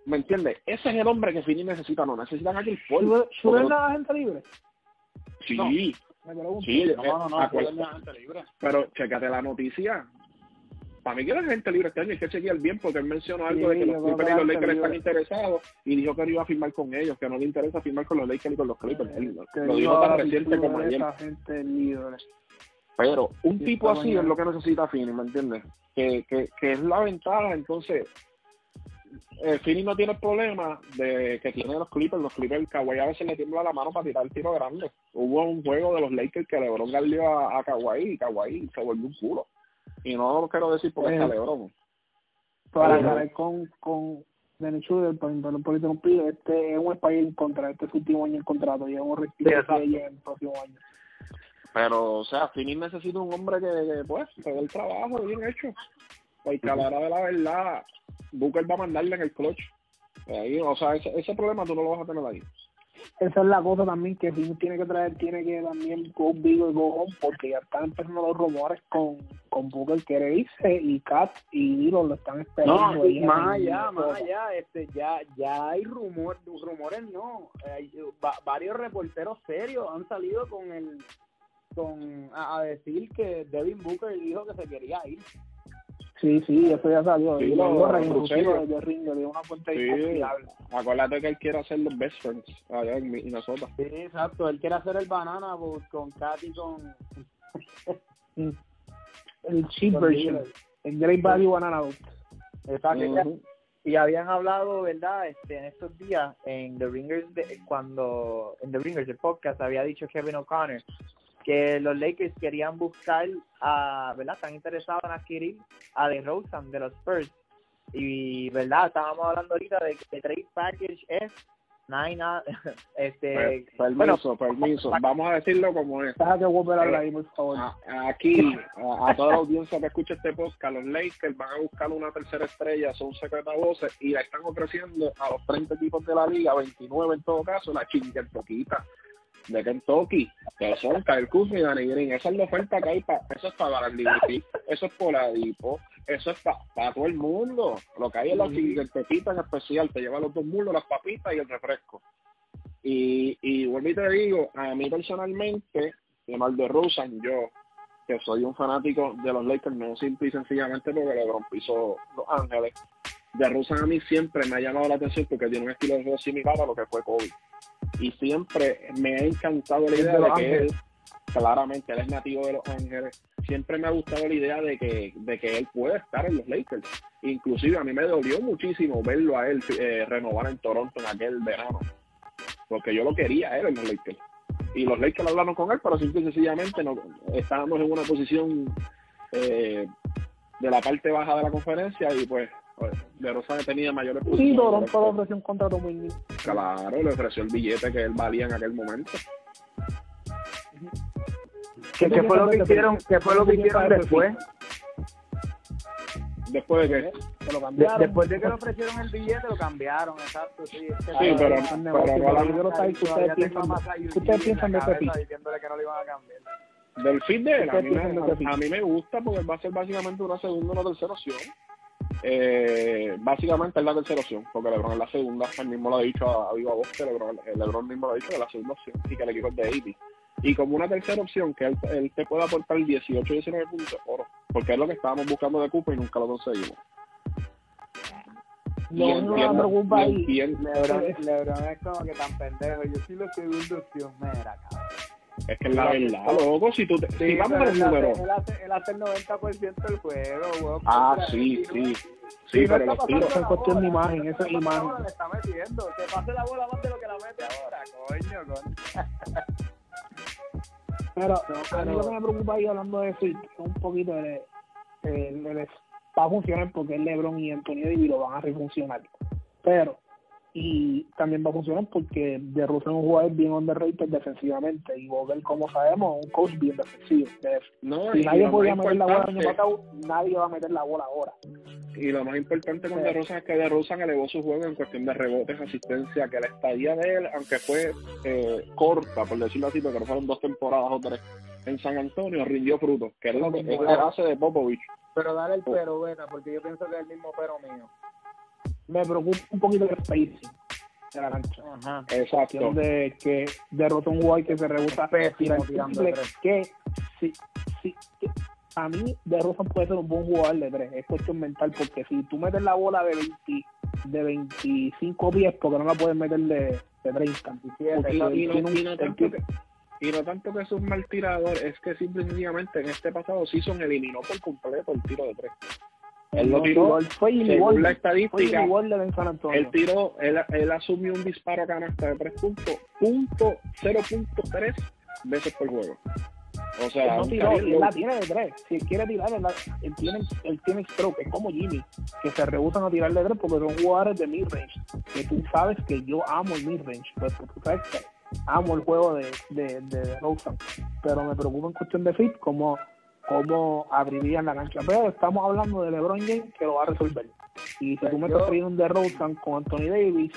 ¿Me entiendes? Ese es el hombre que Phoenix necesita, no necesitan a Chris Paul. ¿Schroeder es la gente libre? Sí, sí, no, no, no, pero checate la noticia. Para mí que la gente libre este año hay que chequear bien porque él mencionó algo de que los Clippers y los Lakers están interesados y dijo que no iba a firmar con ellos, que no le interesa firmar con los Lakers y con los Clippers. lo dijo tan reciente como ayer. Pero un tipo así es lo que necesita Fini, ¿me entiendes? Que, que, que es la ventaja, entonces eh, no tiene el problema de que tiene los Clippers. Los Clippers, Kawhi a veces le tiembla la mano para tirar el tiro grande. Hubo un juego de los Lakers que LeBron galdió a, a Kawhi y Kawhi se volvió un culo. Y no lo quiero decir porque está LeBron. Para acabar con, con Dennis Schroeder, por ejemplo, este es un espacio contra este es su último año en contrato y es un respiro en el próximo año. Pero, o sea, Fini necesita un hombre que, pues, se dé el trabajo bien hecho. Porque a la hora de la verdad, Booker va a mandarle en el clutch. Ahí, o sea, ese, ese problema tú no lo vas a tener ahí. Esa es la cosa también que tiene que traer, tiene que también go big y go home, porque ya están empezando los rumores con, con Booker quiere irse y Kat y Dilo lo están esperando. No, más allá, más allá, este, ya, ya hay rumor, rumores no, hay, varios reporteros serios han salido con el, con, a, a decir que Devin Booker dijo que se quería ir. Sí, sí, eso ya salió. Sí, lo, lo de Ringer, de una fuente sí. Acuérdate que él quiere hacer los best friends allá en Minnesota. Sí, exacto. Él quiere hacer el banana con Katy con... el cheap version. El Great Value Banana Boat. Exacto. Y habían hablado, ¿verdad? Este, en estos días, en The Ringers, de, cuando en The Ringers, el podcast, había dicho Kevin O'Connor que los Lakers querían buscar a, ¿verdad? Están interesados en adquirir a DeRozan de los Spurs. Y, ¿verdad? Estábamos hablando ahorita de que el trade package es nine, este, permiso, permiso. Vamos a decirlo como es. Deja que ahí, por favor. aquí, a, toda la audiencia que escucha este podcast, los Lakers van a buscar una tercera estrella, son secreta voces, y la están ofreciendo a los 30 equipos de la liga, 29 en todo caso, la chinga poquita de Kentucky, que son Kyle Kuzma y Danny Green. Esa es la oferta que hay para, eso es para Bradley eso es por Adipo, eso es para todo el mundo. Lo que hay en la pepita en especial, te lleva los dos mundos, las papitas y el refresco. Y, y vuelvo y te digo, a mí personalmente, mal de Rosen, yo, que soy un fanático de los Lakers, no simple y sencillamente porque LeBron pisó Los Ángeles, de Rosen a mí siempre me ha llamado la atención porque tiene un estilo de juego similar a lo que fue Kobe. Y siempre me ha encantado la idea de, que él, claramente, él es nativo de Los Ángeles, siempre me ha gustado la idea de que, de que él puede estar en los Lakers. Inclusive a mí me dolió muchísimo verlo a él eh, renovar en Toronto en aquel verano, porque yo lo quería él en los Lakers. Y los Lakers hablaron con él, pero simple y sencillamente no, estábamos en una posición eh, de la parte baja de la conferencia y pues de Rosa tenía mayores Sí, Toronto le ofreció un contrato muy Claro, le ofreció el billete que él valía en aquel momento. ¿Qué, fue lo que hicieron, ¿Qué fue lo que hicieron después? ¿Después de qué? lo cambiaron. después de que le ofrecieron el billete, lo cambiaron, exacto. Sí, es que sí pero, pero, ustedes piensan, ustedes piensan de ese Diciéndole que no le iban a cambiar. Del fin de él, a mí, me, a mí me gusta porque va a ser básicamente una segunda o una tercera opción. Eh, básicamente es la tercera opción, porque LeBron es la segunda, él mismo lo ha dicho a, viva voz que LeBron, LeBron mismo lo ha dicho que es la segunda opción y que el equipo es de 80. Y como una tercera opción, que él, él te pueda aportar 18 19 puntos, oro, porque es lo que estábamos buscando de Cooper y nunca lo conseguimos. No, no me preocupa ahí. Lebron, Lebron es como que tan pendejo. Yo sí lo segunda opción, mira, cabrón. Es que es la verdad, loco, si tú te, sí, si vamos al número. Él hace, él hace el 90% del juego, weón. Ah, sí, sí. Sí, pero los tiros son cuestión de imagen, esa es imagen. Le está metiendo, que pase la bola más de lo que la mete ahora, coño, con. pero a mí lo que me preocupa ahí hablando de eso un poquito de, de, va a funcionar porque el LeBron y Antonio Davis lo van a refuncionar. Pero y también va a funcionar porque de Russo es un jugador bien underrated defensivamente y Vogel como sabemos es un coach bien defensivo. No, si nadie podía meter la bola año pasado nadie va a meter la bola ahora. Y lo más importante con De Rosa es que De Rosa elevó su juego en cuestión de rebotes, asistencia, que la estadía de él, aunque fue eh, corta, por decirlo así, porque no fueron dos temporadas o tres, en San Antonio rindió fruto, que es, lo que, es la base de Popovich. Pero dale el pero, Beta, porque yo pienso que es el mismo pero mío me preocupa un poquito el spacing de la cancha. Ajá. Exacto. De que derrota un guay que se rehúsa pésimo que sí, sí, a mí de Rosa puede ser un buen jugador de tres, es cuestión mental porque si tú metes la bola de 20 de 25 pies porque no la puedes meter de, de 30 y, no, y, no, tanto que, y no tanto que es un mal tirador es que simplemente en este pasado Season eliminó por completo el tiro de tres él lo tiró, fue según la estadística, él tiró, él, él asumió un disparo a canasta de 3 puntos, punto 0.3 veces por juego. O sea, no tiró, él la tiene de 3. Si él quiere tirar, él, tiene, él tiene stroke. Es como Jimmy, que se rehusan a tirar de 3 porque son jugadores de mid-range. Que tú sabes que yo amo el mid-range. Pues tú sabes que amo el juego de, de, de Rosen. Pero me preocupa en cuestión de fit, como cómo abrirían la cancha. Pero estamos hablando de LeBron James que lo va a resolver. Y si tú me estás trayendo un de Rosen con Anthony Davis,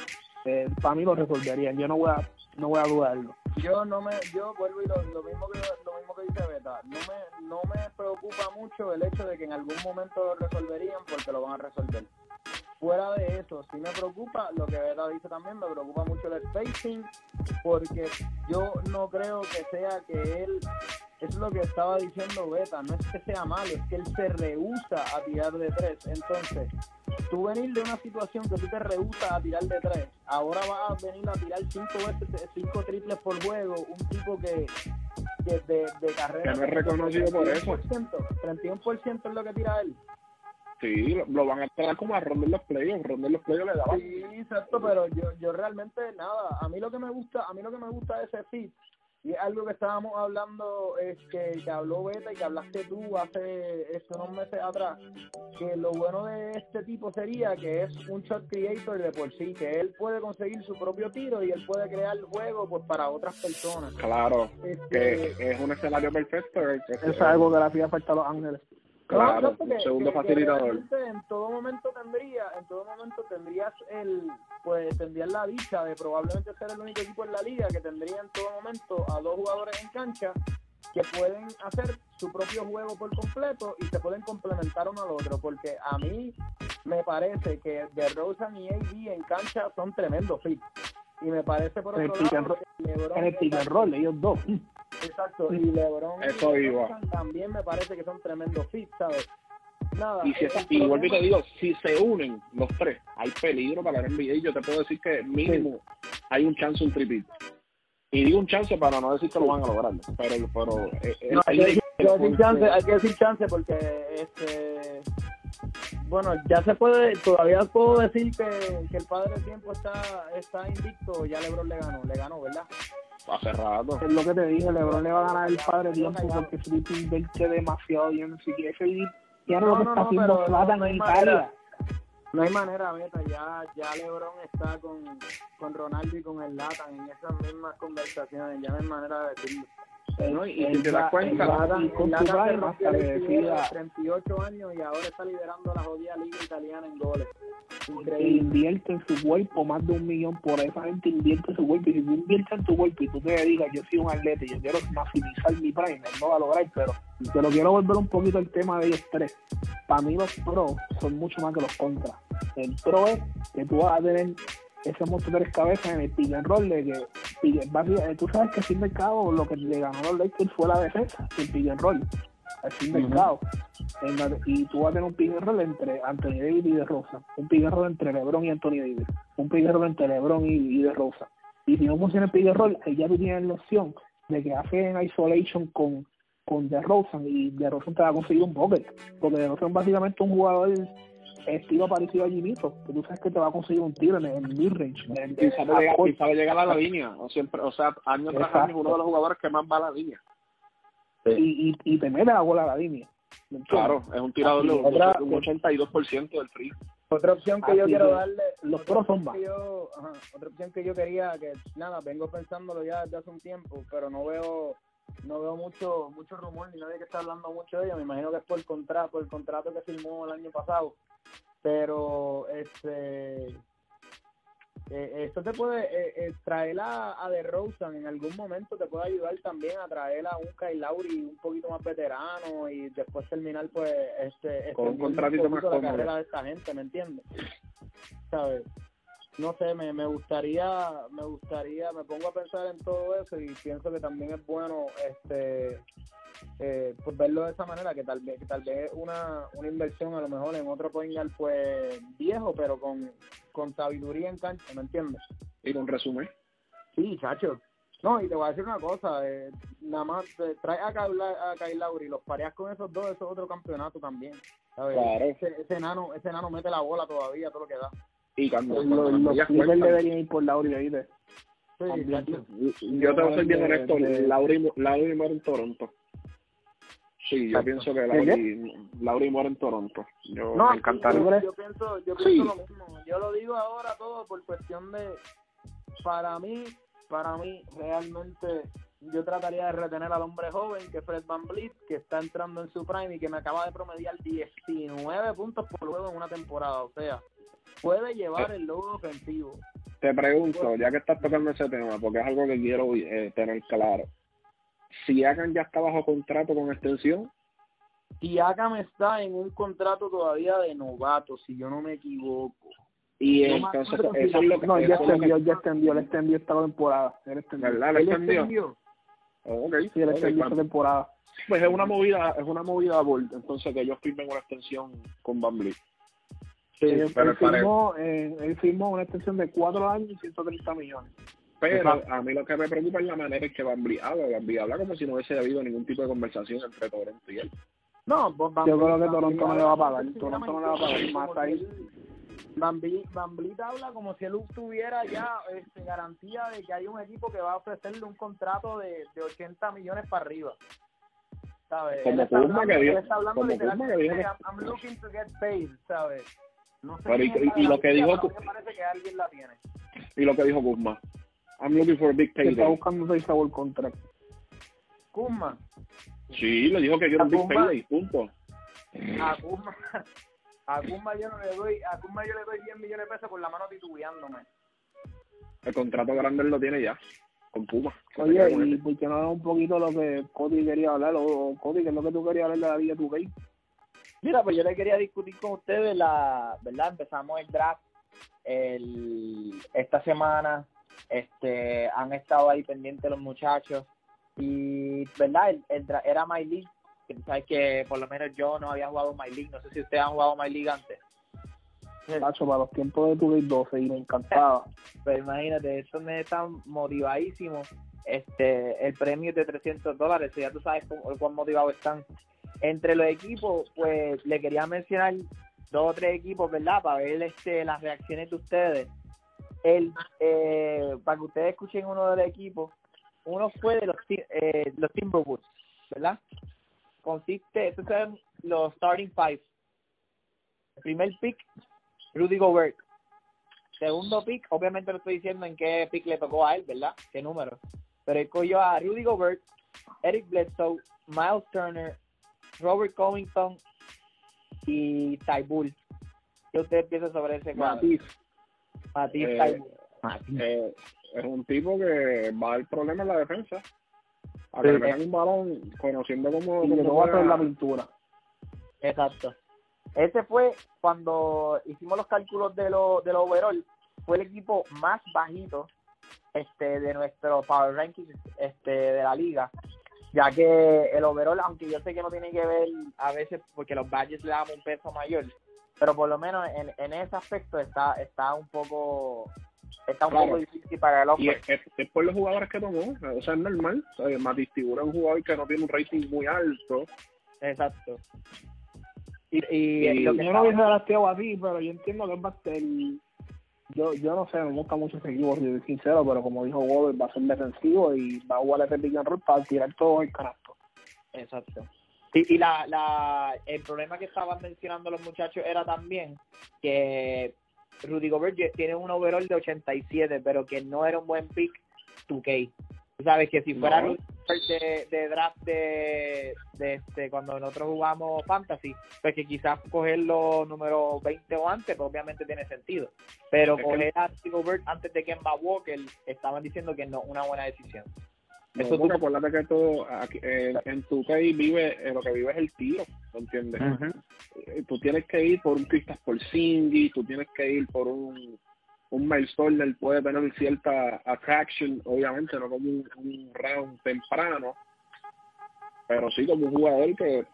eh, para mí lo resolverían. Yo no voy a no voy a dudarlo. Yo no me, yo vuelvo y lo, mismo que lo mismo que dice Beta, no me, no me preocupa mucho el hecho de que en algún momento lo resolverían porque lo van a resolver. Fuera de eso, sí me preocupa, lo que Beta dice también, me preocupa mucho el spacing, porque yo no creo que sea que él es lo que estaba diciendo Beta, no es que sea malo, es que él se rehúsa a tirar de tres. Entonces, tú venir de una situación que tú te rehusas a tirar de tres, ahora vas a venir a tirar cinco veces, cinco triples por juego, un tipo que, que de, de carrera... Que no es reconocido por eso. 31% es lo que tira él. Sí, lo, van a esperar como a rondar los playoffs, rondar los playoffs le daban. Sí, exacto, pero yo, yo realmente nada, a mí lo que me gusta, a mí lo que me gusta de ese fit y es algo que estábamos hablando, es que, que habló Beta y que hablaste tú hace estos unos meses atrás, que lo bueno de este tipo sería que es un shot creator de por sí, que él puede conseguir su propio tiro y él puede crear juego pues para otras personas. Claro, este, que es un escenario perfecto. es algo que le hacía falta a los Ángeles. Claro, segundo facilitador. en todo momento tendría, en todo momento tendrías el, pues tendrías la dicha de probablemente ser el único equipo en la liga que tendría en todo momento a dos jugadores en cancha que pueden hacer su propio juego por completo y se pueden complementar uno al otro, porque a mí me parece que de Rosen y AD en cancha son tremendos fit. Y me parece por otro lado LeBron en el pick roll, ellos dos. Exacto, y LeBron Eso y también me parece que son tremendos fit, ¿sabes? Nada, y, si, y vuelvo y te digo, si se unen los tres, hay peligro para la NBA. Yo te puedo decir que mínimo hay un chance, un tripito. Y digo un chance para no decir que lo van a lograr, pero, pero eh, eh, hay, que decir chance, hay que decir chance porque este bueno, ya se puede, todavía puedo decir que, que el padre del tiempo está, está invicto, ya Lebron le ganó, le ganó, ¿verdad? Hace rato. Es lo que te dije, Lebron le va a ganar el padre tiempo porque Felipe invierte demasiado bien, si quiere seguir, ya no, lo que está haciendo Plata en Italia. No hay manera, Beta, ya, ya LeBron está con, con Ronaldo y con el Latan en esas mismas conversaciones, ya no hay manera de decirlo. Y te das cuenta, y con que decida 38 años y ahora está liderando la jodida liga italiana en goles. Increíble. Invierte en su cuerpo más de un millón por esa gente invierte su cuerpo y si tú inviertes en tu cuerpo y tú te digas yo soy un atleta y yo quiero maximizar mi prime, no va a lograr, pero te lo quiero volver un poquito al tema de ellos tres. Para mí los pros son mucho más que los contras. El pro es que tú vas a tener ese monstruo de tres cabezas en el pick and roll de que eh, tú sabes que sin mercado lo que le ganó a los Lakers fue la defensa, el pick and roll, al fin y tú vas a tener un pick and roll entre Anthony Davis y De Rosa, un pick and roll entre LeBron y Anthony Davis, un pick and roll entre LeBron y, De Rosa. Y si no funciona el pick and roll, ya tú tienes la opción de que hacen isolation con con De Rosa y De Rosa te va a conseguir un pocket, porque De Rosa es básicamente un jugador estilo parecido a Jimito, que tú sabes que te va a conseguir un tiro en el mid-range. Y sabe, sabe, llegar a la línea, o, siempre, o sea, año tras año uno de los jugadores que más va a la línea. Y, y, y te mete la bola a la línea. Claro, es un tirador de un 82% del free. Otra opción que yo quiero darle, los pros son otra opción que yo quería, que nada, vengo pensándolo ya desde hace un tiempo, pero no veo no veo mucho mucho rumor ni nadie que está hablando mucho de ello. Me imagino que es por el contrato, por el contrato que firmó el año pasado pero este eh, esto te puede eh, eh, traer a, a DeRozan en algún momento te puede ayudar también a traer a un Kyle Lowry un poquito más veterano y después terminar pues este con un contratito más la carrera de esta gente ¿me entiendes? ¿sabes? No sé me, me gustaría me gustaría me pongo a pensar en todo eso y pienso que también es bueno este eh, pues verlo de esa manera, que tal vez que tal vez una, una inversión a lo mejor en otro point pues viejo, pero con, con sabiduría en cancha, ¿me entiendes? Y con resumen. Sí, chacho. No, y te voy a decir una cosa, eh, nada más eh, trae a Kyle, a Kyle Lauri, los pareas con esos dos, eso es otro campeonato también. Ese, ese, enano, ese enano mete la bola todavía, todo lo que da. Y cuando, los, los, deberían ir por Lauri, ¿oíste? Sí, yo te voy a ser bien honesto, Lauri, Lauri muere en Toronto. Sí, yo pienso que Lauri, Lauri muere en Toronto. Yo no, me encantaría. Yo, pienso, yo pienso lo mismo. Yo lo digo ahora todo por cuestión de, para mí, para mí realmente yo trataría de retener al hombre joven que es Fred Van Vliet, que está entrando en su prime y que me acaba de promediar 19 puntos por juego en una temporada. O sea, puede llevar el logro ofensivo. Te pregunto, ya que estás tocando ese tema, porque es algo que quiero eh, tener claro Siakam ya está bajo contrato con extensión. Siakam está en un contrato todavía de novato, si yo no me equivoco. Y entonces, eso es lo que... No, ya extendió, ya extendió, él extendió esta temporada. Él extendió. ¿Verdad? ¿Él extendió? Oh, okay. Sí, él extendió esta temporada. Pues es una movida, es una movida entonces que ellos firmen una extensión con Van Sí, pero él, firmó, eh, él firmó una extensión de 4 años y 130 millones. Pero a mí lo que me preocupa es la manera en que Bambi habla. Bambi habla como si no hubiese habido ningún tipo de conversación entre Toronto y él. No, pues yo creo que Toronto no le va a pagar. Toronto no le va a pagar más ahí. Bambi, habla como si él tuviera ya este, garantía de que hay un equipo que va a ofrecerle un contrato de, de 80 millones para arriba. ¿Sabes? Como Kuzma que dijo. Está hablando como que dijo. I'm, looking to get paid, ¿sabes? No sé Pero y, y, lo que dijo. parece que alguien la tiene. Y lo que dijo Kuzma. I'm looking for a big payday. Está buscando seis sabor contract. Kuma. Sí, le dijo que quiere un big payday, punto. a Kuzma, a Kuzma yo no le doy, a Kuzma yo le doy 10 millones de pesos con la mano titubeándome. El contrato grande lo tiene ya, con Puma. Oye, ¿y por qué no un poquito lo que Cody quería hablar? O Cody, ¿qué es lo que tú querías hablar de la vida de tu gay? Mira, pues yo le quería discutir con ustedes la, ¿verdad? Empezamos el draft el, esta semana, este, han estado ahí pendientes los muchachos y, ¿verdad? El, el era My League, que sabes que por lo menos yo no había jugado My League, no sé si ustedes han jugado My League antes. Nacho, para los tiempos de tu League 12 y me encantaba. Pero imagínate, eso me está motivadísimo. Este, el premio es de 300 dólares, ya tú sabes cuán motivados están. Entre los equipos, pues le quería mencionar dos o tres equipos, ¿verdad? Para ver este, las reacciones de ustedes. El, eh, para que ustedes escuchen uno de los equipos, uno fue de los, eh, los Timberwolves, ¿verdad? Consiste, estos son los starting five. El primer pick, Rudy Gobert. Segundo pick, obviamente lo estoy diciendo en qué pick le tocó a él, ¿verdad? ¿Qué número? Pero él cogió a Rudy Gobert, Eric Bledsoe, Miles Turner, Robert Covington y Taibul. ¿Qué usted piensa sobre ese Matiz. Matiz eh, eh, es un tipo que va al problema en la defensa. A que un balón conociendo cómo, cómo va a hacer la pintura. Exacto. Ese fue cuando hicimos los cálculos de lo, de lo overall, fue el equipo más bajito este de nuestro power ranking este de la liga ya que el overall, aunque yo sé que no tiene que ver a veces porque los badges le damos un peso mayor, pero por lo menos en, en ese aspecto está está un poco está un poco difícil para el hombre. Y es, por los jugadores que tomó, o sea, es normal. O sea, Matis es un jugador que no tiene un rating muy alto. Exacto. Y, y, lo que yo no hubiese drafteado así, pero yo entiendo que es el, yo, yo no sé, me gusta mucho ese equipo, si soy sincero, pero como dijo Wober, va a ser defensivo y va a jugar ese pick and roll para tirar todo el canasto. Exacto. Y, y la, la, el problema que estaban mencionando los muchachos era también que Rudy Gobert tiene un overall de 87, pero que no era un buen pick 2K. Tú sabes que si fuera de, de, draft de, de, este cuando nosotros jugamos fantasy, pues que quizás cogerlo número 20 o antes, pues obviamente tiene sentido. Pero coger a Gobert antes de Kemba Walker, estaban diciendo que no una buena decisión. Eso tú acuérdate que todo en tu país vive, lo que vive es el tiro, ¿me entiendes? Eh, tú tienes que ir por un Cristas por Cindy, tú tienes que ir por un un milestone puede tener cierta attraction, obviamente, no como un, round temprano, pero sí como un jugador que,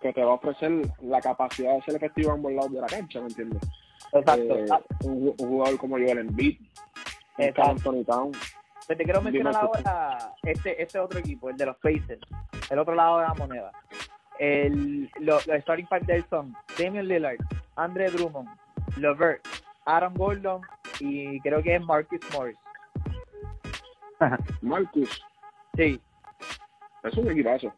que te va a ofrecer la capacidad de ser efectivo a ambos lados de la cancha, ¿me entiendes? Exacto. Eh, un, jugador como Joel Embiid, Anthony Town. Te quiero mencionar ahora este, este otro equipo, el de los Pacers, el otro lado de la moneda. El, los, starting five de son Damian Lillard, Andre Drummond, Levert, Aaron Gordon y creo que es Marcus Morris. Marcus. Sí. Es un equipazo.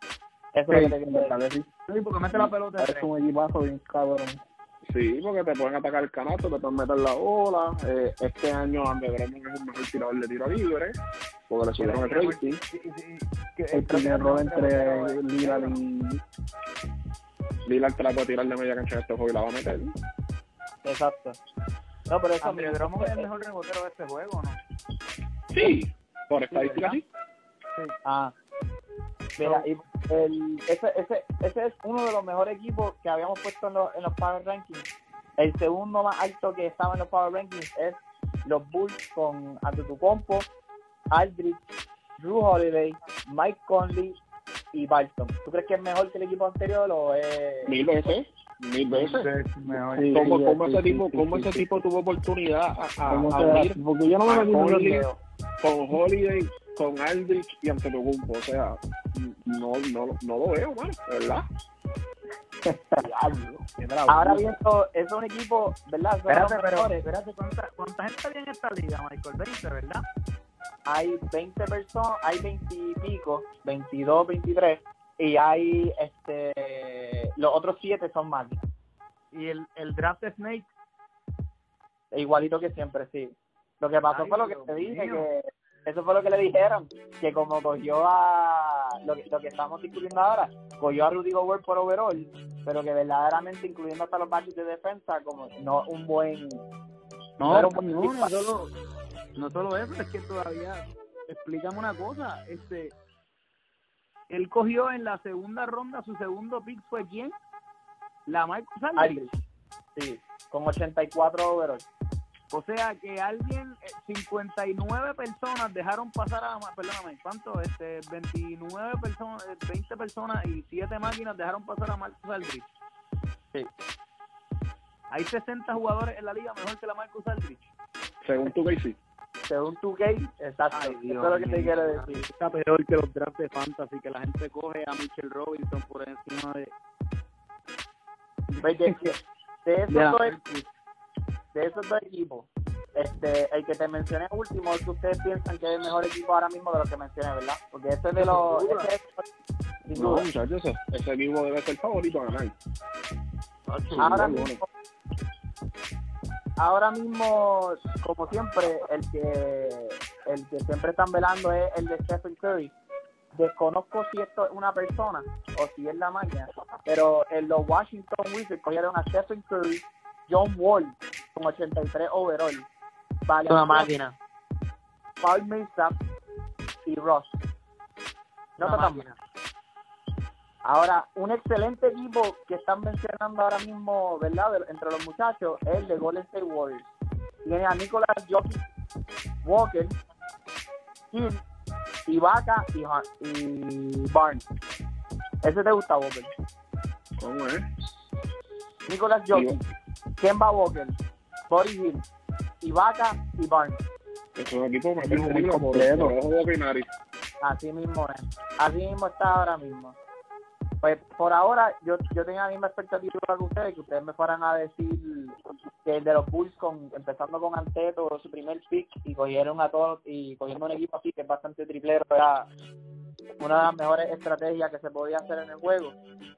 Eso es lo que te. Sí, porque mete la pelota. Es un equipazo bien cabrón. Sí, porque te pueden atacar el canasto, te pueden meter la ola. Eh, este año André Drummond es un mejor tirador de tiro libre, porque le subieron el rating. Sí, sí, el primer entre Lillard y... Lillard trata de tirar de media cancha de este juego y la va a meter. Exacto. No, pero eso, André Drummond es el mejor rebotero de este juego, ¿no? Sí, por estadística sí. sí. Ah. Mira, y el, ese, ese, ese es uno de los mejores equipos que habíamos puesto en los, en los Power Rankings. El segundo más alto que estaba en los Power Rankings es los Bulls con Antetokounmpo, Aldridge, Drew Holiday, Mike Conley y Barton. ¿Tú crees que es mejor que el equipo anterior o es...? Mil veces mil veces. Sí, ¿Cómo, cómo ese tipo, cómo ese tipo tuvo oportunidad a, a, a Porque yo no me Holiday, con Holiday, con Aldrich y Antetokounmpo, o sea, no, no, no lo veo, mano, ¿verdad? Ahora bien, eso es un equipo, ¿verdad? Espérate, pero, espérate, ¿cuánta, ¿cuánta gente había en esta liga, Michael? 20, ¿verdad? Hay 20 personas, hay 20 y pico, 22, 23 y hay este los otros siete son máquinas. ¿Y el, el draft de Snake? Igualito que siempre, sí. Lo que pasó fue lo que te dije, que eso fue lo que le dijeron, que como cogió a lo, lo que estamos discutiendo ahora, cogió a Rudy Gobert por overall, pero que verdaderamente, incluyendo hasta los baches de defensa, como no un buen... No, no, no, solo, no solo eso, es que todavía, explícame una cosa, este, él cogió en la segunda ronda, su segundo pick fue quién? La Michael Sanders. Sí, con 84 overall. O sea que alguien, 59 eh, personas dejaron pasar a, perdóname, ¿cuánto? Este, 29 personas, 20 personas y 7 máquinas dejaron pasar a Marcus Aldrich. Sí. Hay 60 jugadores en la liga mejor que la Marcus Aldrich. Según tu sí. Según tu gay, exacto. Ay, Dios Eso es lo que te quiero decir. Está peor que los drafts de fantasy, que la gente coge a Mitchell Robinson por encima de... de, de eso de esos dos equipos, este, el que te mencioné último es que ustedes piensan que es el mejor equipo ahora mismo de los que mencioné, ¿verdad? Porque ese es de los... Ese no, muchachos, ese, equipo debe ser favorito a ganar. Ahora mismo, ahora mismo, como siempre, el que el que siempre están velando es el de Stephen Curry. Desconozco si esto es una persona o si es la maña, pero en los Washington Wizards cogieron a Stephen Curry, John Wall con 83 overall. Vale, una máquina. Paul Millsap y Ross. No una máquina. Ahora, un excelente equipo que están mencionando ahora mismo, ¿verdad? Entre los muchachos, es el de Golden State Warriors. Tiene a Nicolas Jokic, Walker, Hill, Ibaka y, y Barnes. ¿Ese te gusta, Walker? ¿Cómo es? Nicolas Jokic. Kemba Walker, Body Hill, Ibaka y Barnes. Es un equipo muy completo. Así mismo es. Así mismo está ahora mismo. Pues por ahora yo yo tenía la misma expectativa que ustedes, que ustedes me fueran a decir que el de los Bulls, con, empezando con Anteto, su primer pick, y cogieron a todos, y cogiendo un equipo así que es bastante triplero, era una de las mejores estrategias que se podía hacer en el juego.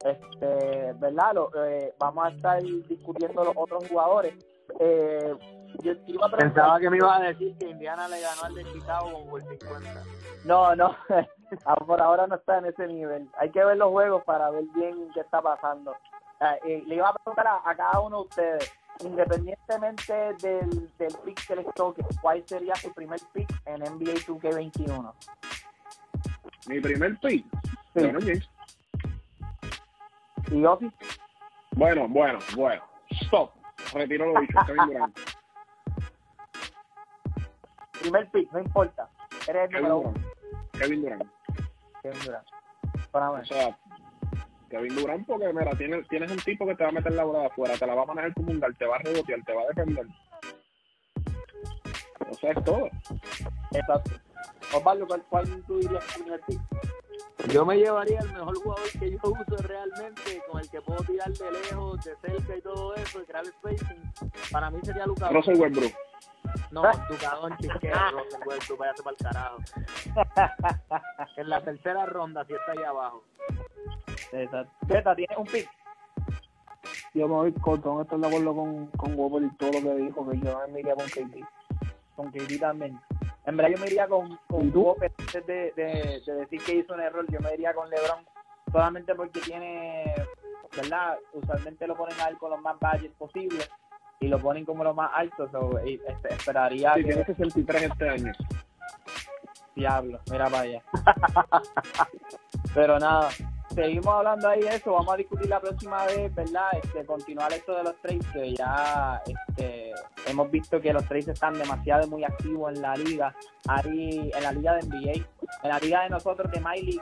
Este, ¿verdad? Eh, vamos a estar discutiendo los otros jugadores. Eh, yo Pensaba que me iba a decir que Indiana le ganó al de Chicago con 50. No, no, por ahora no está en ese nivel. Hay que ver los juegos para ver bien qué está pasando. Ah, le iba a preguntar a, cada uno de ustedes, independientemente del, del pick que les toque, ¿cuál sería su primer pick en NBA 2K21? Mi primer pick, sí. James. ¿Y? Bueno, bueno, bueno. Stop. Retiro lo dicho. Kevin Durant. Primer pick, no importa. Eres el número uno. Kevin Durant. Kevin Durant. Para O sea, Kevin Durant porque, mira, tienes, tienes un tipo que te va a meter la bola de afuera, te la va a manejar como un te va a rebotear, te va a defender. O sea, es todo. Exacto. Osvaldo, ¿cuál, cuál tú dirías que primer pick? Yo me llevaría el mejor jugador que yo uso realmente, con el que puedo tirar de lejos, de cerca y todo eso, y crear spacing. Para mí sería Lucas. Russell Westbrook. No, Luka Doncic que Russell Westbrook, váyase para el carajo. en la tercera ronda, si está ahí abajo. Exacto. Beta, ¿tienes un pick? Yo me voy corto, no estoy de acuerdo con, con Wobble y todo lo que dijo, que yo me iría con KD. Con KD también. En verdad yo me iría con, con Wobble, antes de, de, de, decir que hizo un error, yo me iría con LeBron, solamente porque tiene, ¿verdad? Usualmente lo ponen a él con los más valles posibles y lo ponen como lo más alto, so, este, esperaría sí, que... tiene 63 este año. Diablo, mira para allá. Pero nada, seguimos hablando ahí de eso, vamos a discutir la próxima vez, ¿verdad? Este, continuar esto de los trades, que ya este, hemos visto que los trades están demasiado muy activos en la liga, ahí en la liga de NBA, en la liga de nosotros de Miley,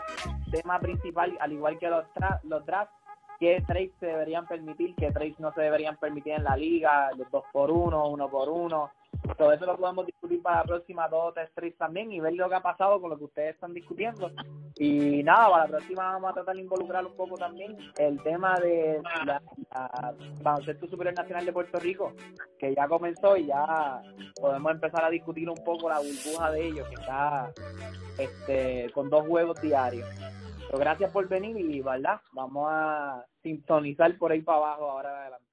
tema principal, al igual que los, los drafts, qué trades se deberían permitir, qué trades no se deberían permitir en la liga, los dos por uno, uno por uno. Todo eso lo podemos discutir para la próxima dos o tres también y ver lo que ha pasado con lo que ustedes están discutiendo. Y nada, para la próxima vamos a tratar de involucrar un poco también el tema de la, la baloncesto superior nacional de Puerto Rico, que ya comenzó y ya podemos empezar a discutir un poco la burbuja de ellos, que está este, con dos juegos diarios gracias por venir y, ¿verdad? Vamos a sintonizar por ahí para abajo ahora adelante.